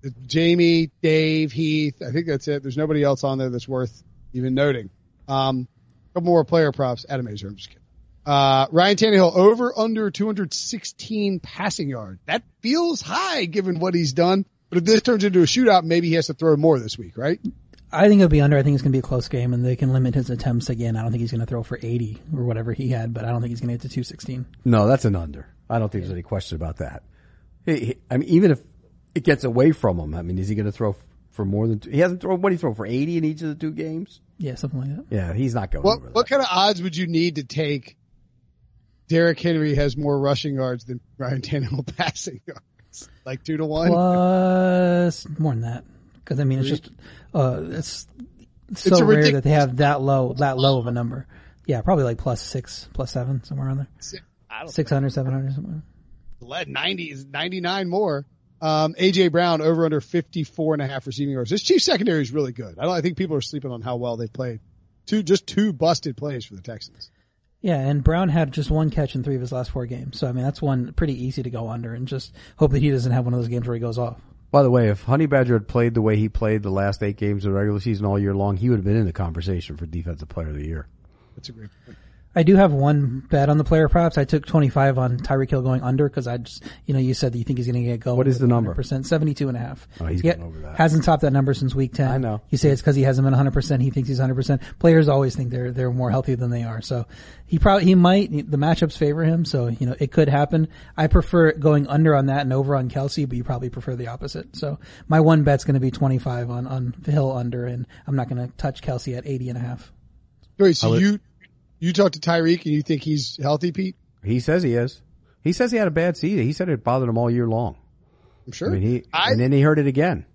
Jamey, Dave, Heath. I think that's it. There's nobody else on there that's worth even noting. Um, a couple more player props. Adam Aizer. I'm just kidding. Uh, Ryan Tannehill over under 216 passing yard. That feels high given what he's done. But if this turns into a shootout, maybe he has to throw more this week, right? I think it'll be under. I think it's going to be a close game, and they can limit his attempts again. I don't think he's going to throw for 80 or whatever he had, but I don't think he's going to get to 216. No, that's an under. I don't think there's any question about that. He, he- I mean, even if it gets away from him, I mean, is he going to throw for more than two? He hasn't thrown, what did he throw for 80 in each of the two games? Yeah, something like that. Yeah, he's not going What, over what that. kind of odds would you need to take Derrick Henry has more rushing yards than Ryan Tannehill passing yards? Like two to one? Plus more than that, because I mean it's just uh it's so It's rare that they have that low that low of a number. Yeah, probably like plus six, plus seven, somewhere around there. I don't 600, 700, somewhere. Let 90 is 99 more. Um, AJ Brown over under 54 and a half receiving yards. This Chiefs secondary is really good. I don't, I think people are sleeping on how well they played. Two, just two busted plays for the Texans. Yeah, and Brown had just one catch in three of his last four games. So I mean that's one pretty easy to go under, and just hope that he doesn't have one of those games where he goes off. By the way, if Honey Badger had played the way he played the last eight games of the regular season all year long, he would have been in the conversation for defensive player of the year. That's a great point. I do have one bet on the player props. I took 25 on Tyreek Hill going under because I just, you know, you said that you think he's going to get going. What is the number? Percent 72 and a half. Oh, he's Yeah, going over that. Hasn't topped that number since week 10. I know. You say it's because he hasn't been 100%. He thinks he's 100%. Players always think they're, they're more healthy than they are. So he probably, he might, the matchups favor him. So, you know, it could happen. I prefer going under on that and over on Kelce, but you probably prefer the opposite. So my one bet's going to be 25 on, on Hill under and I'm not going to touch Kelce at 80 and a half. Wait, so would- you, You talked to Tyreek and you think he's healthy, Pete? He says he is. He says he had a bad season. He said it bothered him all year long. I'm sure. I mean, he I- and then he heard it again.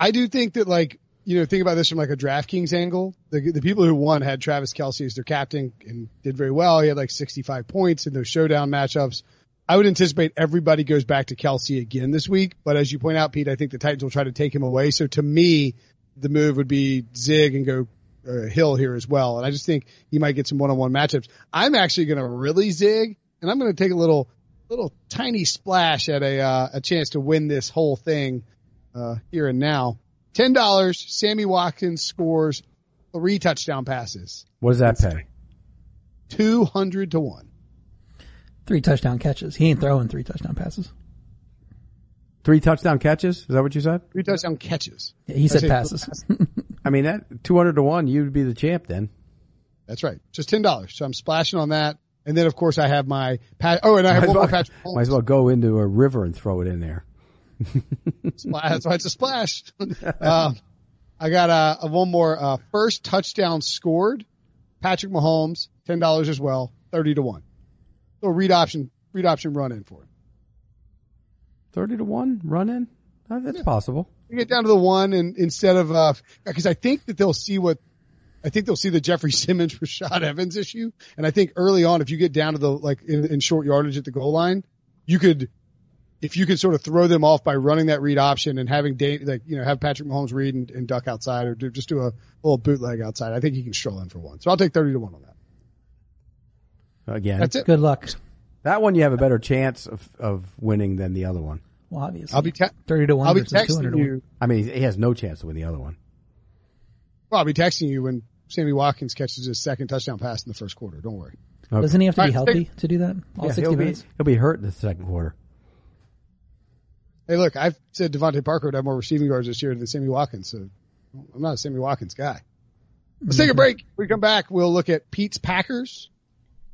I do think that like, you know, think about this from like a DraftKings angle. The, the people who won had Travis Kelce as their captain and did very well. He had like 65 points in those showdown matchups. I would anticipate everybody goes back to Kelce again this week. But as you point out, Pete, I think the Titans will try to take him away. So to me, the move would be zig and go uh, Hill here as well. And I just think he might get some one-on-one matchups. I'm actually going to really zig and I'm going to take a little, little tiny splash at a, uh, a chance to win this whole thing, uh, here and now. Ten dollars. Sammy Watkins scores three touchdown passes. What does that pay? Two hundred to one. Three touchdown catches. He ain't throwing three touchdown passes. Three touchdown catches? Is that what you said? Three touchdown catches. Yeah, he said say passes. I mean, that two hundred to one, you'd be the champ then. That's right. Just ten dollars. So I'm splashing on that. And then of course I have my pat. Oh, and I have Might as, one more well, Patrick might as well go into a river and throw it in there. That's why it's a splash. uh, I got a, a one more uh, first touchdown scored. Patrick Mahomes, ten dollars as well, thirty to one. So read option, read option run in for it. Thirty to one run in. Uh, that's possible. You get down to the one, and instead of uh, because I think that they'll see what. I think they'll see the Jeffery Simmons Rashaan Evans issue, and I think early on, if you get down to the like in, in short yardage at the goal line, you could, if you could sort of throw them off by running that read option and having Dave, like you know have Patrick Mahomes read and, and duck outside, or do, just do a little bootleg outside. I think he can stroll in for one. So I'll take thirty to one on that. Again, That's it. Good luck. That one you have a better chance of, of winning than the other one. Well, obviously. I'll be te- thirty to one I'll be versus two hundred texting you. I mean, he has no chance to win the other one. Well, I'll be texting you when Sammy Watkins catches his second touchdown pass in the first quarter. Don't worry. Okay. Doesn't he have to be All right, healthy to do that? All Yeah, sixty he'll be, minutes. he'll be hurt in the second quarter. Hey, look, I've said DeVante Parker would have more receiving yards this year than Sammy Watkins, so I'm not a Sammy Watkins guy. Let's mm-hmm. take a break. When we come back, we'll look at Pete's Packers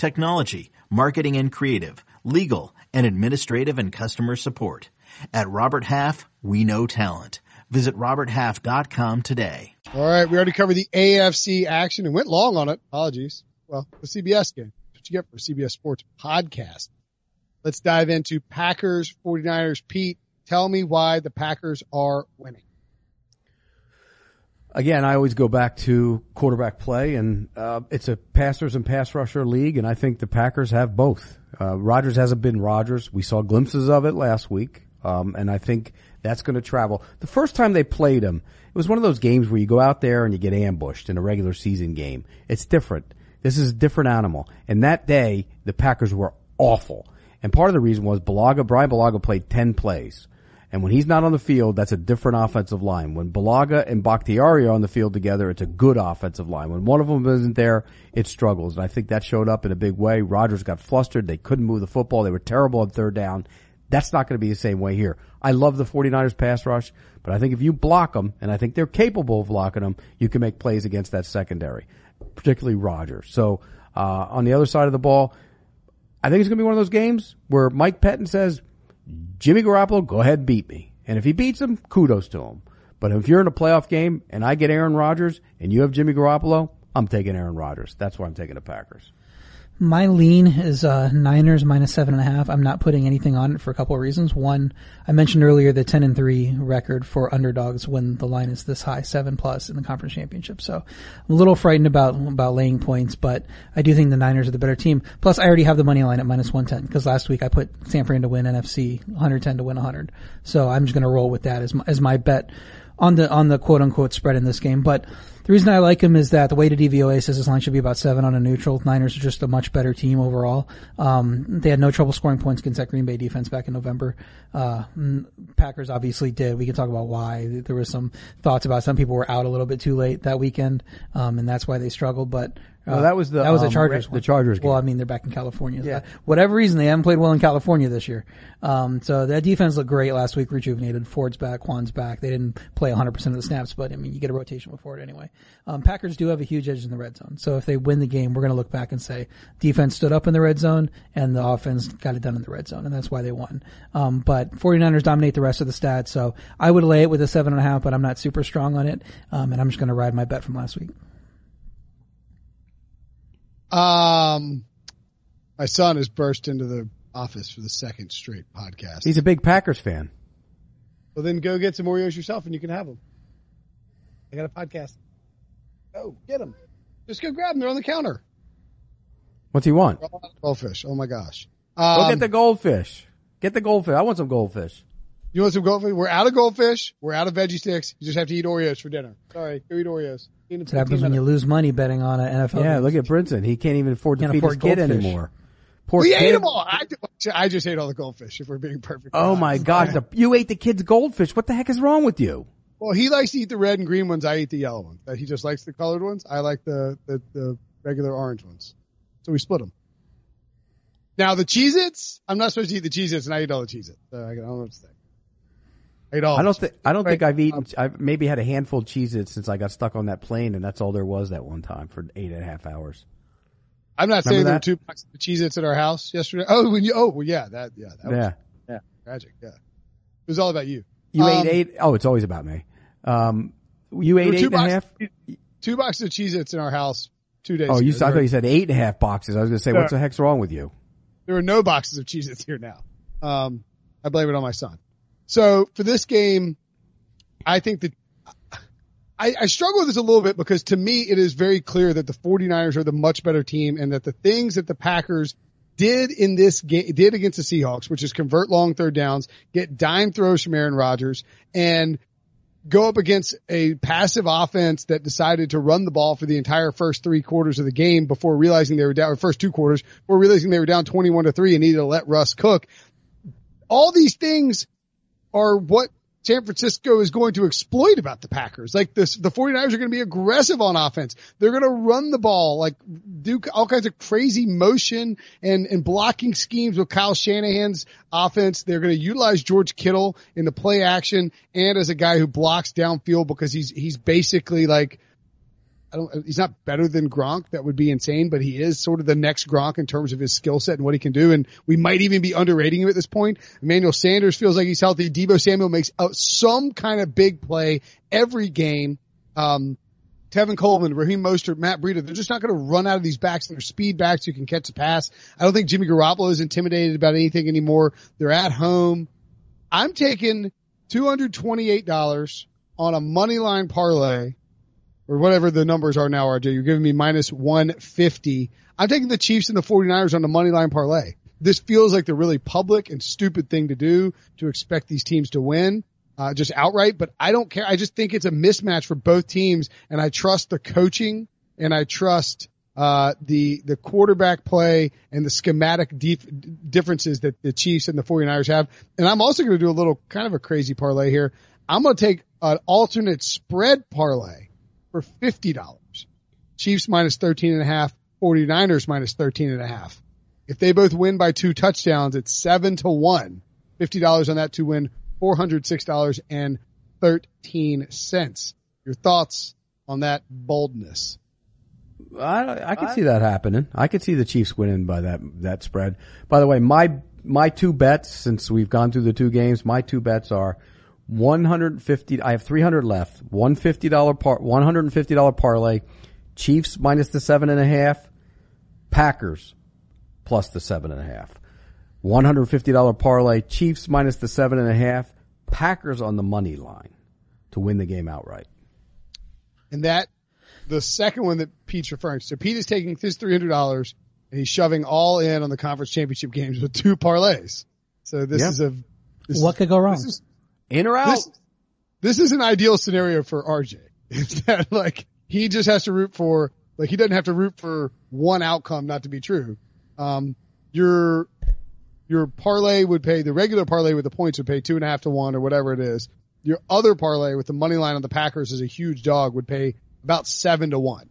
technology, marketing and creative, legal, and administrative and customer support. At Robert Half, we know talent. Visit roberthalf.com today. All right. We already covered the AFC action and went long on it. Apologies. Well, the CBS game. What you get for CBS Sports podcast. Let's dive into Packers 49ers. Pete, tell me why the Packers are winning. Again, I always go back to quarterback play, and uh, it's a passers and pass rusher league, and I think the Packers have both. Uh, Rodgers hasn't been Rodgers. We saw glimpses of it last week, um, and I think that's going to travel. The first time they played him, it was one of those games where you go out there and you get ambushed in a regular season game. It's different. This is a different animal. And that day, the Packers were awful. And part of the reason was Bulaga, Bryan Bulaga played 10 plays. And when he's not on the field, that's a different offensive line. When Bulaga and Bakhtiari are on the field together, it's a good offensive line. When one of them isn't there, it struggles. And I think that showed up in a big way. Rodgers got flustered. They couldn't move the football. They were terrible on third down. That's not going to be the same way here. I love the 49ers pass rush, but I think if you block them, and I think they're capable of blocking them, you can make plays against that secondary, particularly Rodgers. So, uh, on the other side of the ball, I think it's going to be one of those games where Mike Pettine says, Jimmy Garoppolo, go ahead and beat me. And if he beats him, kudos to him. But if you're in a playoff game and I get Aaron Rodgers and you have Jimmy Garoppolo, I'm taking Aaron Rodgers. That's why I'm taking the Packers. My lean is uh, Niners minus seven and a half. I'm not putting anything on it for a couple of reasons. One, I mentioned earlier the ten and three record for underdogs when the line is this high, seven plus in the conference championship. So I'm a little frightened about about laying points, but I do think the Niners are the better team. Plus, I already have the money line at minus one ten because last week I put San Fran to win NFC, 110 to win 100. So I'm just going to roll with that as my, as my bet on the on the quote unquote spread in this game. But the reason I like him is that the weighted DVOA says this line should be about seven on a neutral. Niners are just a much better team overall. Um, they had no trouble scoring points against that Green Bay defense back in November. Uh, Packers obviously did. We can talk about why. There was some thoughts about some people were out a little bit too late that weekend, um, and that's why they struggled. But uh, No, that was the, that was um, the Chargers. the. Chargers Well. I mean, they're back in California. Yeah. Whatever reason, they haven't played well in California this year. Um, so that defense looked great last week, rejuvenated. Ford's back, Kwon's back. They didn't play 100% of the snaps, but I mean, you get a rotation with Ford anyway. Um, Packers do have a huge edge in the red zone. So if they win the game, we're going to look back and say defense stood up in the red zone and the offense got it done in the red zone, and that's why they won. Um, but 49ers dominate the rest of the stats. So I would lay it with a seven and a half, but I'm not super strong on it. Um, and I'm just going to ride my bet from last week. Um, my son has burst into the office for the second straight podcast. He's a big Packers fan. well, then go get some Oreos yourself and you can have them. I got a podcast. Go get them. Just go grab them. They're on the counter. What's he want? Goldfish. Oh my gosh. Go Um, get the goldfish. Get the goldfish. I want some goldfish. you want some goldfish? We're out of goldfish. We're out of veggie sticks. You just have to eat Oreos for dinner. Sorry. Go eat Oreos. Eat That's what happens when you lose money betting on an NFL. Yeah, game. look at Brinson. He can't even afford to Can't feed his afford kid goldfish. anymore. Poor We kid. ate them all. I, I just ate all the goldfish if we're being perfect. Oh my gosh, the, you ate the kid's goldfish. What the heck is wrong with you? Well, he likes to eat the red and green ones. I eat the yellow ones. He just likes the colored ones. I like the, the, the regular orange ones. So we split them. Now the Cheez-Its, I'm not supposed to eat the Cheez-Its and I eat all the Cheez-Its. So I don't know what to say. I eat I don't them. think I don't think I've eaten. I've maybe had a handful of Cheez-Its since I got stuck on that plane, and that's all there was that one time for eight and a half hours. I'm not saying there were two boxes of Cheez-Its at our house yesterday. Oh, when you, oh, well, yeah, that, yeah, that was Yeah, tragic. Yeah. It was all about you. you Um, ate Oh, it's always about me. Um, you ate were eight two and a boxes, half. two boxes of Cheez-Its in our house two days Oh, ago. you. I thought you said eight and a half boxes. I was going to say, what the heck's wrong with you? There are no boxes of Cheez-Its here now. Um, I blame it on my son. So for this game, I think that I, I struggle with this a little bit because to me, it is very clear that the 49ers are the much better team and that the things that the Packers did in this game, did against the Seahawks, which is convert long third downs, get dime throws from Aaron Rodgers and go up against a passive offense that decided to run the ball for the entire first three quarters of the game before realizing they were down, or first two quarters, before realizing they were down 21 to three and needed to let Russ cook. All these things are what San Francisco is going to exploit about the Packers. Like this, the 49ers are going to be aggressive on offense. They're going to run the ball, like do all kinds of crazy motion and, and blocking schemes with Kyle Shanahan's offense. They're going to utilize George Kittle in the play action and as a guy who blocks downfield because he's, he's basically like, I don't, he's not better than Gronk. That would be insane, but he is sort of the next Gronk in terms of his skill set and what he can do. And we might even be underrating him at this point. Emmanuel Sanders feels like he's healthy. Deebo Samuel makes out some kind of big play every game. Um, Tevin Coleman, Raheem Mostert, Matt Breida, they're just not going to run out of these backs. They're speed backs who can catch a pass. I don't think Jimmy Garoppolo is intimidated about anything anymore. They're at home. I'm taking $228 on a money line parlay or whatever the numbers are now, RJ. You're giving me minus 150. I'm taking the Chiefs and the 49ers on the money line parlay. This feels like the really public and stupid thing to do to expect these teams to win, uh, just outright, but I don't care. I just think it's a mismatch for both teams and I trust the coaching and I trust, uh, the, the quarterback play and the schematic dif- differences that the Chiefs and the 49ers have. And I'm also going to do a little kind of a crazy parlay here. I'm going to take an alternate spread parlay for fifty dollars. Chiefs minus thirteen and a half, 49ers minus thirteen and a half. If they both win by two touchdowns, it's seven to one. Fifty dollars on that to win four hundred six dollars and thirteen cents. Your thoughts on that boldness? I, I could see that happening. I could see the Chiefs winning by that that spread. By the way, my my two bets since we've gone through the two games, my two bets are one hundred fifty. I have three hundred left. One fifty dollar par, one hundred and fifty dollar parlay. Chiefs minus the seven and a half. Packers plus the seven and a half. One hundred fifty dollar parlay. Chiefs minus the seven and a half. Packers on the money line to win the game outright. And that, the second one that Pete's referring to. So Pete is taking his $300 and he's shoving all in on the conference championship games with two parlays. So this Yeah. is a, this What is- could go wrong? This is, In or out? this, this is an ideal scenario for RJ. Is that like he just has to root for like he doesn't have to root for one outcome not to be true. Um, your your parlay would pay the regular parlay with the points would pay two and a half to one or whatever it is. Your other parlay with the money line on the Packers as a huge dog would pay about seven to one.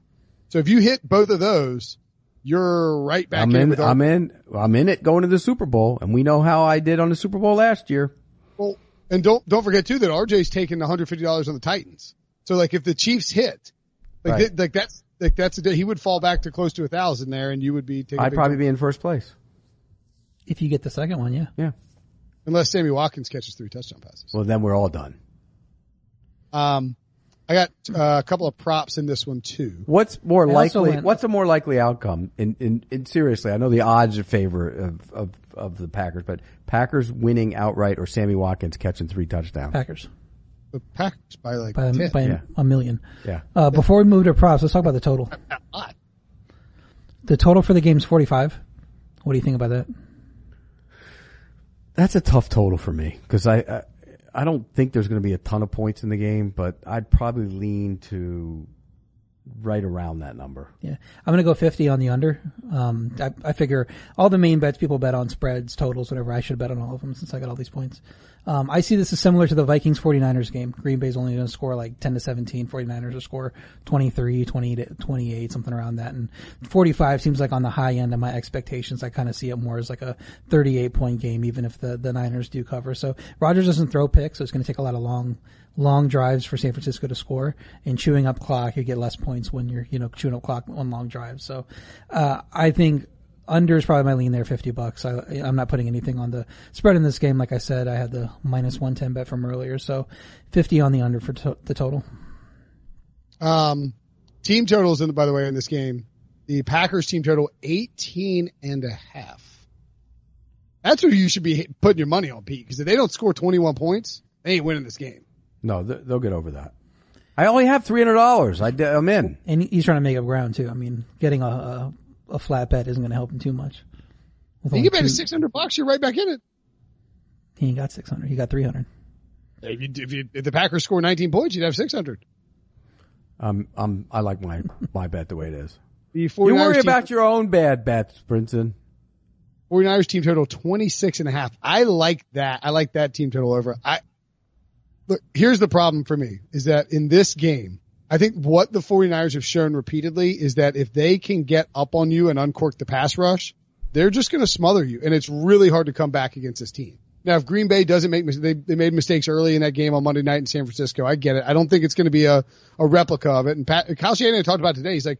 So if you hit both of those, you're right back I'm in. in. I'm in. I'm in it going to the Super Bowl, and we know how I did on the Super Bowl last year. Well, and don't don't forget too that RJ's taking 150 dollars on the Titans. So like if the Chiefs hit, like Right. th- like that's like that's a day he would fall back to close to a thousand there, and you would be taking. a I'd probably jump. be in first place. If you get the second one, yeah. Yeah. unless Sammy Watkins catches three touchdown passes. Well, then we're all done. Um, I got uh, a couple of props in this one too. What's more I likely? went- What's a more likely outcome? In, in, in seriously, I know the odds in favor of, of of the Packers, but Packers winning outright or Sammy Watkins catching three touchdowns. Packers The Packers by like by, 10. by Yeah. a million. Yeah. Uh, before we move to props, let's talk about the total. lot. The total for the game is 45. What do you think about that? That's a tough total for me because I, I I don't think there's going to be a ton of points in the game, but I'd probably lean to right around that number. Yeah, I'm gonna go 50 on the under. Um, I, I figure all the main bets people bet on spreads, totals, whatever. I should bet on all of them since I got all these points. Um, I see this as similar to the Vikings 49ers game. Green Bay's only going to score like 10 to 17. 49ers will score 23, 20 to 28, something around that. And 45 seems like on the high end of my expectations. I kind of see it more as like a 38 point game, even if the, the Niners do cover. So Rodgers doesn't throw picks, so it's going to take a lot of long, long drives for San Francisco to score and chewing up clock. You get less points when you're, you know, chewing up clock on long drives. So, uh, I think under is probably my lean there, 50 bucks. I, I'm not putting anything on the spread in this game. Like I said, I had the minus 110 bet from earlier. So 50 on the under for to- the total. Um, team totals in the, by the way in this game, the Packers team total 18 and a half. That's who you should be putting your money on, Pete, because if they don't score 21 points, they ain't winning this game. No, they'll get over that. I only have three hundred dollars. I am in. And he's trying to make up ground too. I mean, getting a, a, a flat bet isn't going to help him too much. With You only get back to 600 bucks, you're right back in it. He ain't got 600. He got 300. If, you, if, you, if the Packers score 19 points, you'd have 600. Um, I'm, I like my my bet the way it is. The You worry team, about your own bad bets, Brinson. 49ers team total 26 and a half. I like that. I like that team total over. I look, here's the problem for me is that in this game, I think what the 49ers have shown repeatedly is that if they can get up on you and uncork the pass rush, they're just going to smother you. And it's really hard to come back against this team. Now, if Green Bay doesn't make, they, they made mistakes early in that game on Monday night in San Francisco. I get it. I don't think it's going to be a, a replica of it. And Pat, Kyle Shanahan talked about today. He's like,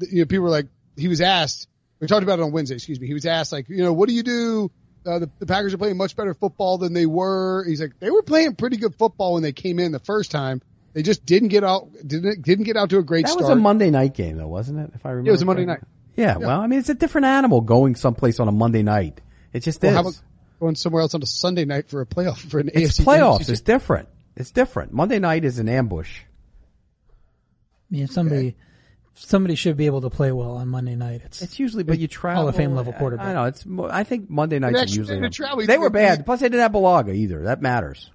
you know, people were like, he was asked, we talked about it on Wednesday, excuse me. He was asked like, you know, what do you do? Uh, the, the Packers are playing much better football than they were. He's like, they were playing pretty good football when they came in the first time. They just didn't get out, didn't, didn't get out to a great That start. was a Monday night game, though, wasn't it? If I remember, it was a Monday correctly? night. Yeah, well, I mean, it's a different animal going someplace on a Monday night. It just Well, is. how about going somewhere else on a Sunday night for a playoff for an it's AFC playoffs. championship? It's different. It's different. Monday night is an ambush. I mean, if somebody, somebody should be able to play well on Monday night. It's, It's usually, but you travel. Hall of Fame level I- quarterback. I, know. It's. mo- I think Monday nights are extra usually. day to travel. You They think were it'd be- bad. Plus, they didn't have Bulaga either. That matters.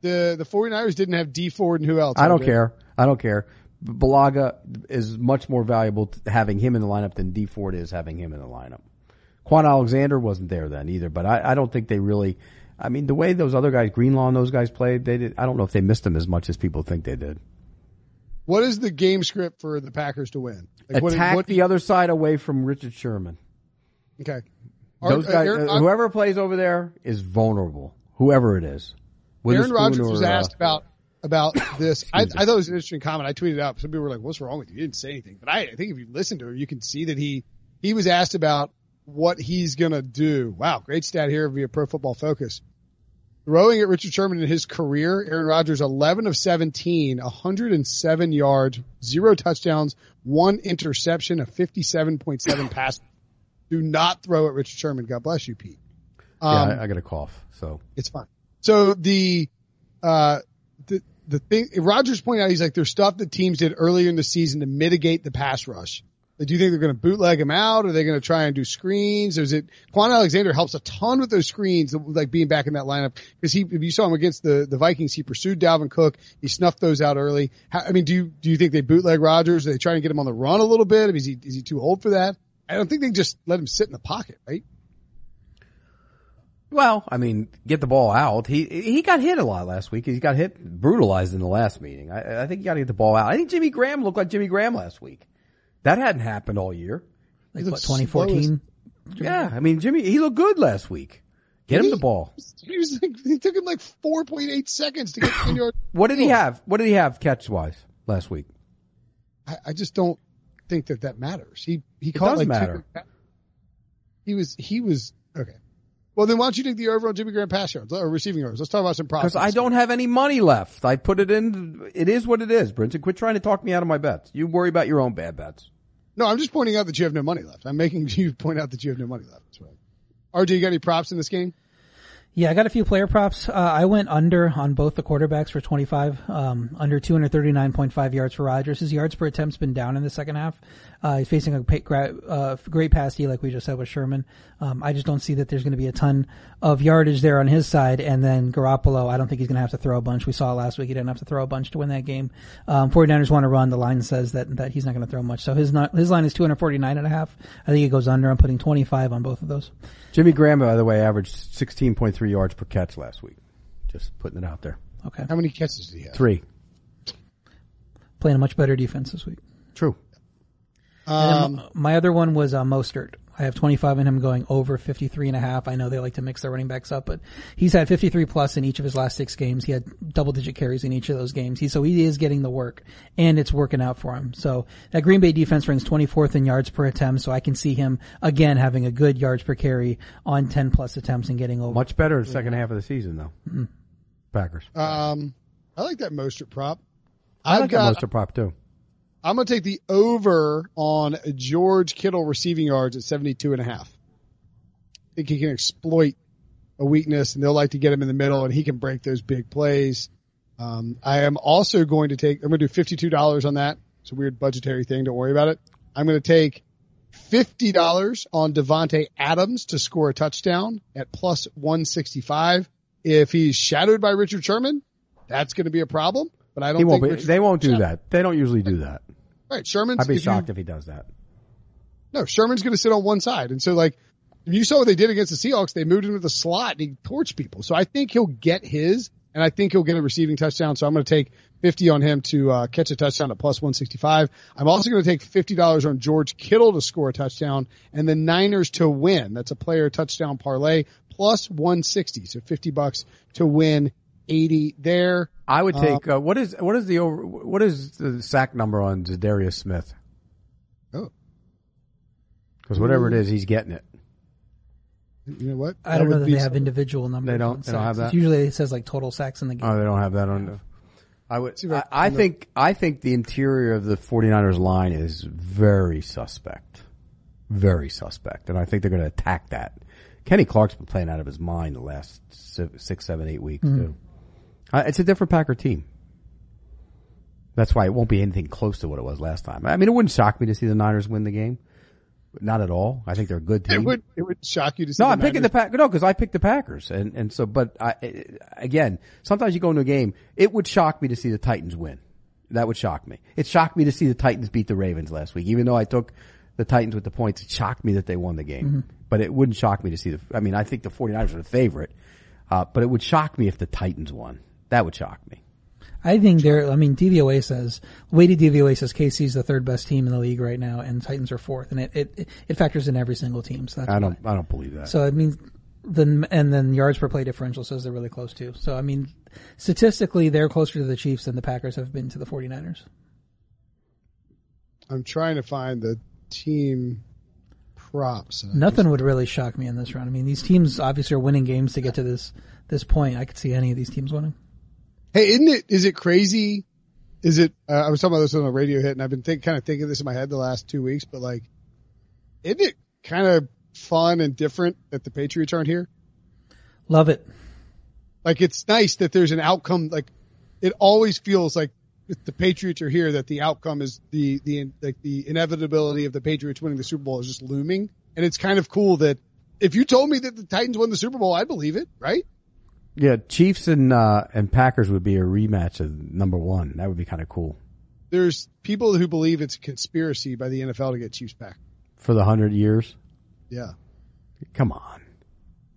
the, the 49ers didn't have Dee Ford and who else? I don't Andre? care. I don't care. Bulaga is much more valuable to having him in the lineup than Dee Ford is having him in the lineup. Kwon Alexander wasn't there then either, but I, I don't think they really. I mean, the way those other guys, Greenlaw and those guys played, they did. I don't know if they missed him as much as people think they did. What is the game script for the Packers to win? Like, what- Attack what- the other side away from Richard Sherman. Okay. Those guys, uh, whoever plays over there is vulnerable. Whoever it is. Aaron Rodgers was or, uh, asked about about this. I, I thought it was an interesting comment. I tweeted out. Some people were like, "What's wrong with you?" You didn't say anything, but I, I think if you listen to him, you can see that he he was asked about what he's gonna do. Wow, great stat here via Pro Football Focus. Throwing at Richard Sherman in his career, Aaron Rodgers 11 of 17, 107 yards, zero touchdowns, one interception, a 57.7 pass. Do not throw at Richard Sherman. God bless you, Pete. Um, yeah, I, I got a cough, so it's fine. So the, uh, the, the thing, Rodgers pointed out, he's like, there's stuff that teams did earlier in the season to mitigate the pass rush. Do you think they're going to bootleg him out? Are they going to try and do screens? Is it Kwon Alexander helps a ton with those screens, like being back in that lineup because he, if you saw him against the, the Vikings, he pursued Dalvin Cook. He snuffed those out early. How, I mean, do you, do you think they bootleg Rodgers? Are they trying to get him on the run a little bit? Is he, is he too old for that? I don't think they just let him sit in the pocket, right? Well, I mean, get the ball out. He he got hit a lot last week. He got hit, brutalized in the last meeting. I, I think you got to get the ball out. I think Jimmy Graham looked like Jimmy Graham last week. That hadn't happened all year. Like what, looks slow 2014? Yeah, I mean, Jimmy, he looked good last week. Get Did him he? the ball. He was like, he took him like 4.8 seconds to get 10 yards. What did he oh. have? What did he have catch wise last week? I, I just don't think that that matters. He, he It caught does like two- matter. he was, he was, okay. Well, then why don't you take the over on Jimmy Graham pass yards or receiving yards? Let's talk about some props. Because I don't have any money left. I put it in. It is what it is, Brinson. Quit trying to talk me out of my bets. You worry about your own bad bets. No, I'm just pointing out that you have no money left. I'm making you point out that you have no money left. That's right. RJ, you got any props in this game? Yeah, I got a few player props. Uh, I went under on both the quarterbacks for 25, um, under 239.5 yards for Rodgers. His yards per attempt's been down in the second half. Uh, he's facing a pa- gra- uh, great pass D, like we just said with Sherman. Um, I just don't see that there's going to be a ton of yardage there on his side. And then Garoppolo, I don't think he's going to have to throw a bunch. We saw last week he didn't have to throw a bunch to win that game. Um, 49ers want to run. The line says that, that he's not going to throw much. So his not, his line is 249 and a half. I think it goes under. I'm putting 25 on both of those. Jimmy Graham, by the way, averaged 16.3 yards per catch last week. Just putting it out there. Okay. How many catches did he have? Three. Playing a much better defense this week. True. Um, My other one was uh, Mostert. I have 25 in him going over 53 and a half. I know they like to mix their running backs up, but he's had 53 plus in each of his last six games. He had double digit carries in each of those games. He, so he is getting the work and it's working out for him. So that Green Bay defense ranks 24th in yards per attempt. So I can see him again having a good yards per carry on 10 plus attempts and getting over. Much better in the second half of the season, though. Packers. um, I like that Mostert prop. I I've like got, that Mostert prop too. I'm going to take the over on George Kittle receiving yards at 72 and a half. I think he can exploit a weakness and they'll like to get him in the middle and he can break those big plays. Um, I am also going to take, I'm going to do $52 on that. It's a weird budgetary thing. Don't worry about it. I'm going to take $50 on Davante Adams to score a touchdown at plus 165. If he's shadowed by Richard Sherman, that's going to be a problem, but I don't He won't. think Be, they won't do that. They don't usually do that. Right. Sherman's, I'd be if you- shocked if he does that. no, Sherman's going to sit on one side. And so like, if you saw what they did against the Seahawks, they moved him to the slot and he torched people. So I think he'll get his and I think he'll get a receiving touchdown. So I'm going to take 50 on him to uh, catch a touchdown at plus 165. I'm also going to take $50 on George Kittle to score a touchdown and the Niners to win. That's a player touchdown parlay plus 160. So 50 bucks to win 80 there. I would take. Uh, what is what is the over? What is the sack number on Za'Darius Smith? Oh, Because whatever it is, he's getting it. you know what? I don't know would that they have individual numbers. They don't- they don't have sacks. that? Usually it says like total sacks in the game. Oh, they don't have that on. The, I would. See if I I, I can- think. I think the interior of the 49ers line is very suspect. Very suspect, and I think they're going to attack that. Kenny Clark's been playing out of his mind the last six, seven, eight weeks too. Uh, it's a different Packer team. That's why it won't be anything close to what it was last time. I mean, it wouldn't shock me to see the Niners win the game. Not at all. I think they're a good team. It would, it would shock you to see No, the I'm picking Niners- the Pack. No, because I picked the Packers, and and so, but I, again, sometimes you go into a game. It would shock me to see the Titans win. That would shock me. It shocked me to see the Titans beat the Ravens last week, even though I took the Titans with the points. It shocked me that they won the game, but it wouldn't shock me to see the. I mean, I think the 49ers are the favorite, uh, but it would shock me if the Titans won. That would shock me. I think they're, I mean, DVOA says, weighted DVOA says KC's the third best team in the league right now and Titans are fourth and it, it, it factors in every single team. So that's I don't. I don't believe that. So I mean, Then and then yards per play differential says they're really close too. So I mean, statistically, they're closer to the Chiefs than the Packers have been to the 49ers. I'm trying to find the team props. Nothing would really shock me in this round. I mean, these teams obviously are winning games to get to this this point. I could see any of these teams winning. Hey, isn't it? Is it crazy? Is it? Uh, I was talking about this on a radio hit, and I've been think, kind of thinking this in my head the last two weeks. But like, isn't it kind of fun and different that the Patriots aren't here? Love it. Like, it's nice that there's an outcome. Like, it always feels like if the Patriots are here, that the outcome is the the like the inevitability of the Patriots winning the Super Bowl is just looming. And it's kind of cool that if you told me that the Titans won the Super Bowl, I believe it, right? Yeah, Chiefs and uh, and Packers would be a rematch of number one. That would be kind of cool There's people who believe it's a conspiracy by the NFL to get Chiefs back. for the hundred years. Yeah. Come on,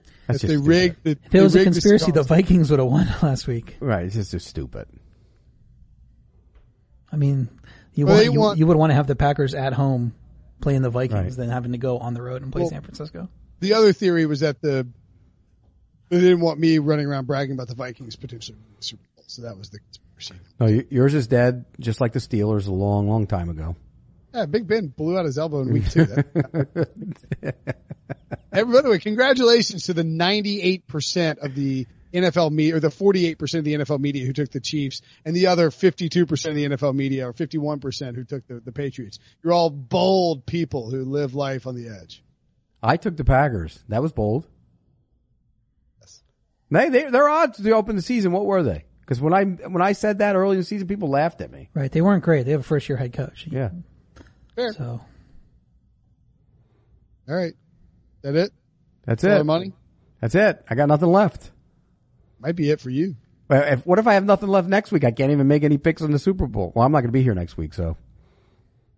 If that's they just stupid. rigged the, If it was a conspiracy, the Seahawks- Vikings would have won last week. right. It's just, just stupid. I mean, you Well, want, you, want- you would want to have the Packers at home playing the Vikings Right. than having to go on the road and play Well- San Francisco. the other theory was that the they didn't want me running around bragging about the Vikings potentially winning the Super Bowl, so that was the conspiracy. No, yours is dead, just like the Steelers a long, long time ago. Yeah, Big Ben blew out his elbow in week two. Hey, by the way, congratulations to the 98% of the NFL media, or the 48% of the NFL media who took the Chiefs, and the other 52% of the NFL media, or 51% who took the, the Patriots. You're all bold people who live life on the edge. I took the Packers. That was bold. They, they, their odds to open the season. What were they? Because when I when I said that early in the season, people laughed at me. Right. They weren't great. They have a first year head coach. Yeah. Fair. So All right. That it? That's All it. money? That's it. I got nothing left. Might be it for you. Well, If, what if I have nothing left next week? I can't even make any picks on the Super Bowl. Well, I'm not going to be here next week, so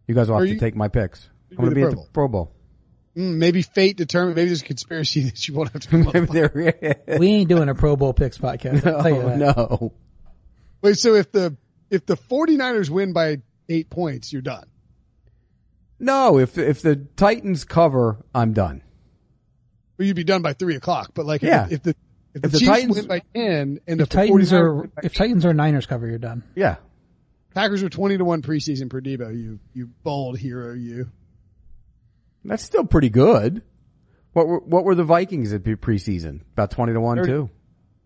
you guys will Are have you- to take my picks. you I'm going to be the at the Pro Bowl. Mm, maybe fate determined. Maybe there's a conspiracy that you won't have to Maybe with. there- we ain't doing a Pro Bowl picks podcast. I'll tell you oh, that. no. Wait, so if the if the 49ers win by eight points, you're done. No, if if the Titans cover, I'm done. Well, you'd be done by three o'clock. But like, Yeah. if, if the if the, If the Chiefs Titans- win by ten and If the Titans 49ers are win by if Titans or Niners cover, you're done. Yeah. Packers were twenty to one preseason per Debo. You you bold hero, you. That's still pretty good. What were, what were the Vikings at preseason? About 20 to 1 Thirty. too.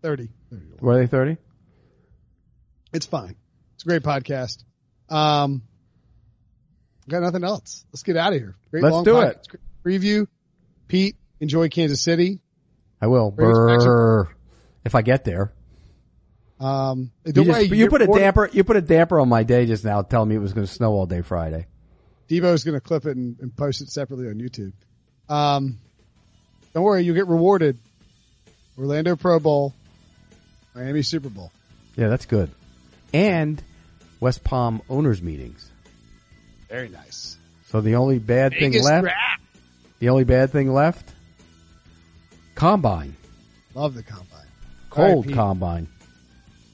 30. 30 to one. Were they 30? It's fine. It's a great podcast. Um, got nothing else. Let's get out of here. Great Let's do podcast. it. Preview. Pete, enjoy Kansas City. I will. Brr. If I get there. Um, You, just- you put a damper, you put a damper on my day just now telling me it was going to snow all day Friday. Debo's going to clip it and, and post it separately on YouTube. Um, don't worry, you'll get rewarded. Orlando Pro Bowl, Miami Super Bowl. Yeah, that's good. And West Palm owners meetings. Very nice. So the only bad thing left, draft. the only bad thing left, combine, Love the combine. Cold Pete. combine.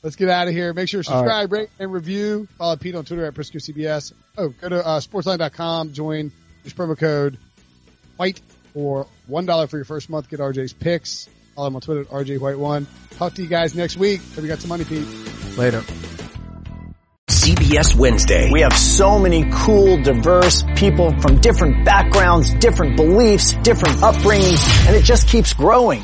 Let's get out of here. Make sure to All right. subscribe, rate, and review. Follow Pete on Twitter at Prisco CBS. Oh, go to uh, sportsline.com. Join. Use promo code WHITE for $1 for your first month. Get RJ's picks. Follow him on Twitter at RJ White One. Talk to you guys next week. Hope you got some money, Pete. Later. CBS Wednesday. We have so many cool, diverse people from different backgrounds, different beliefs, different upbringings, and it just keeps growing.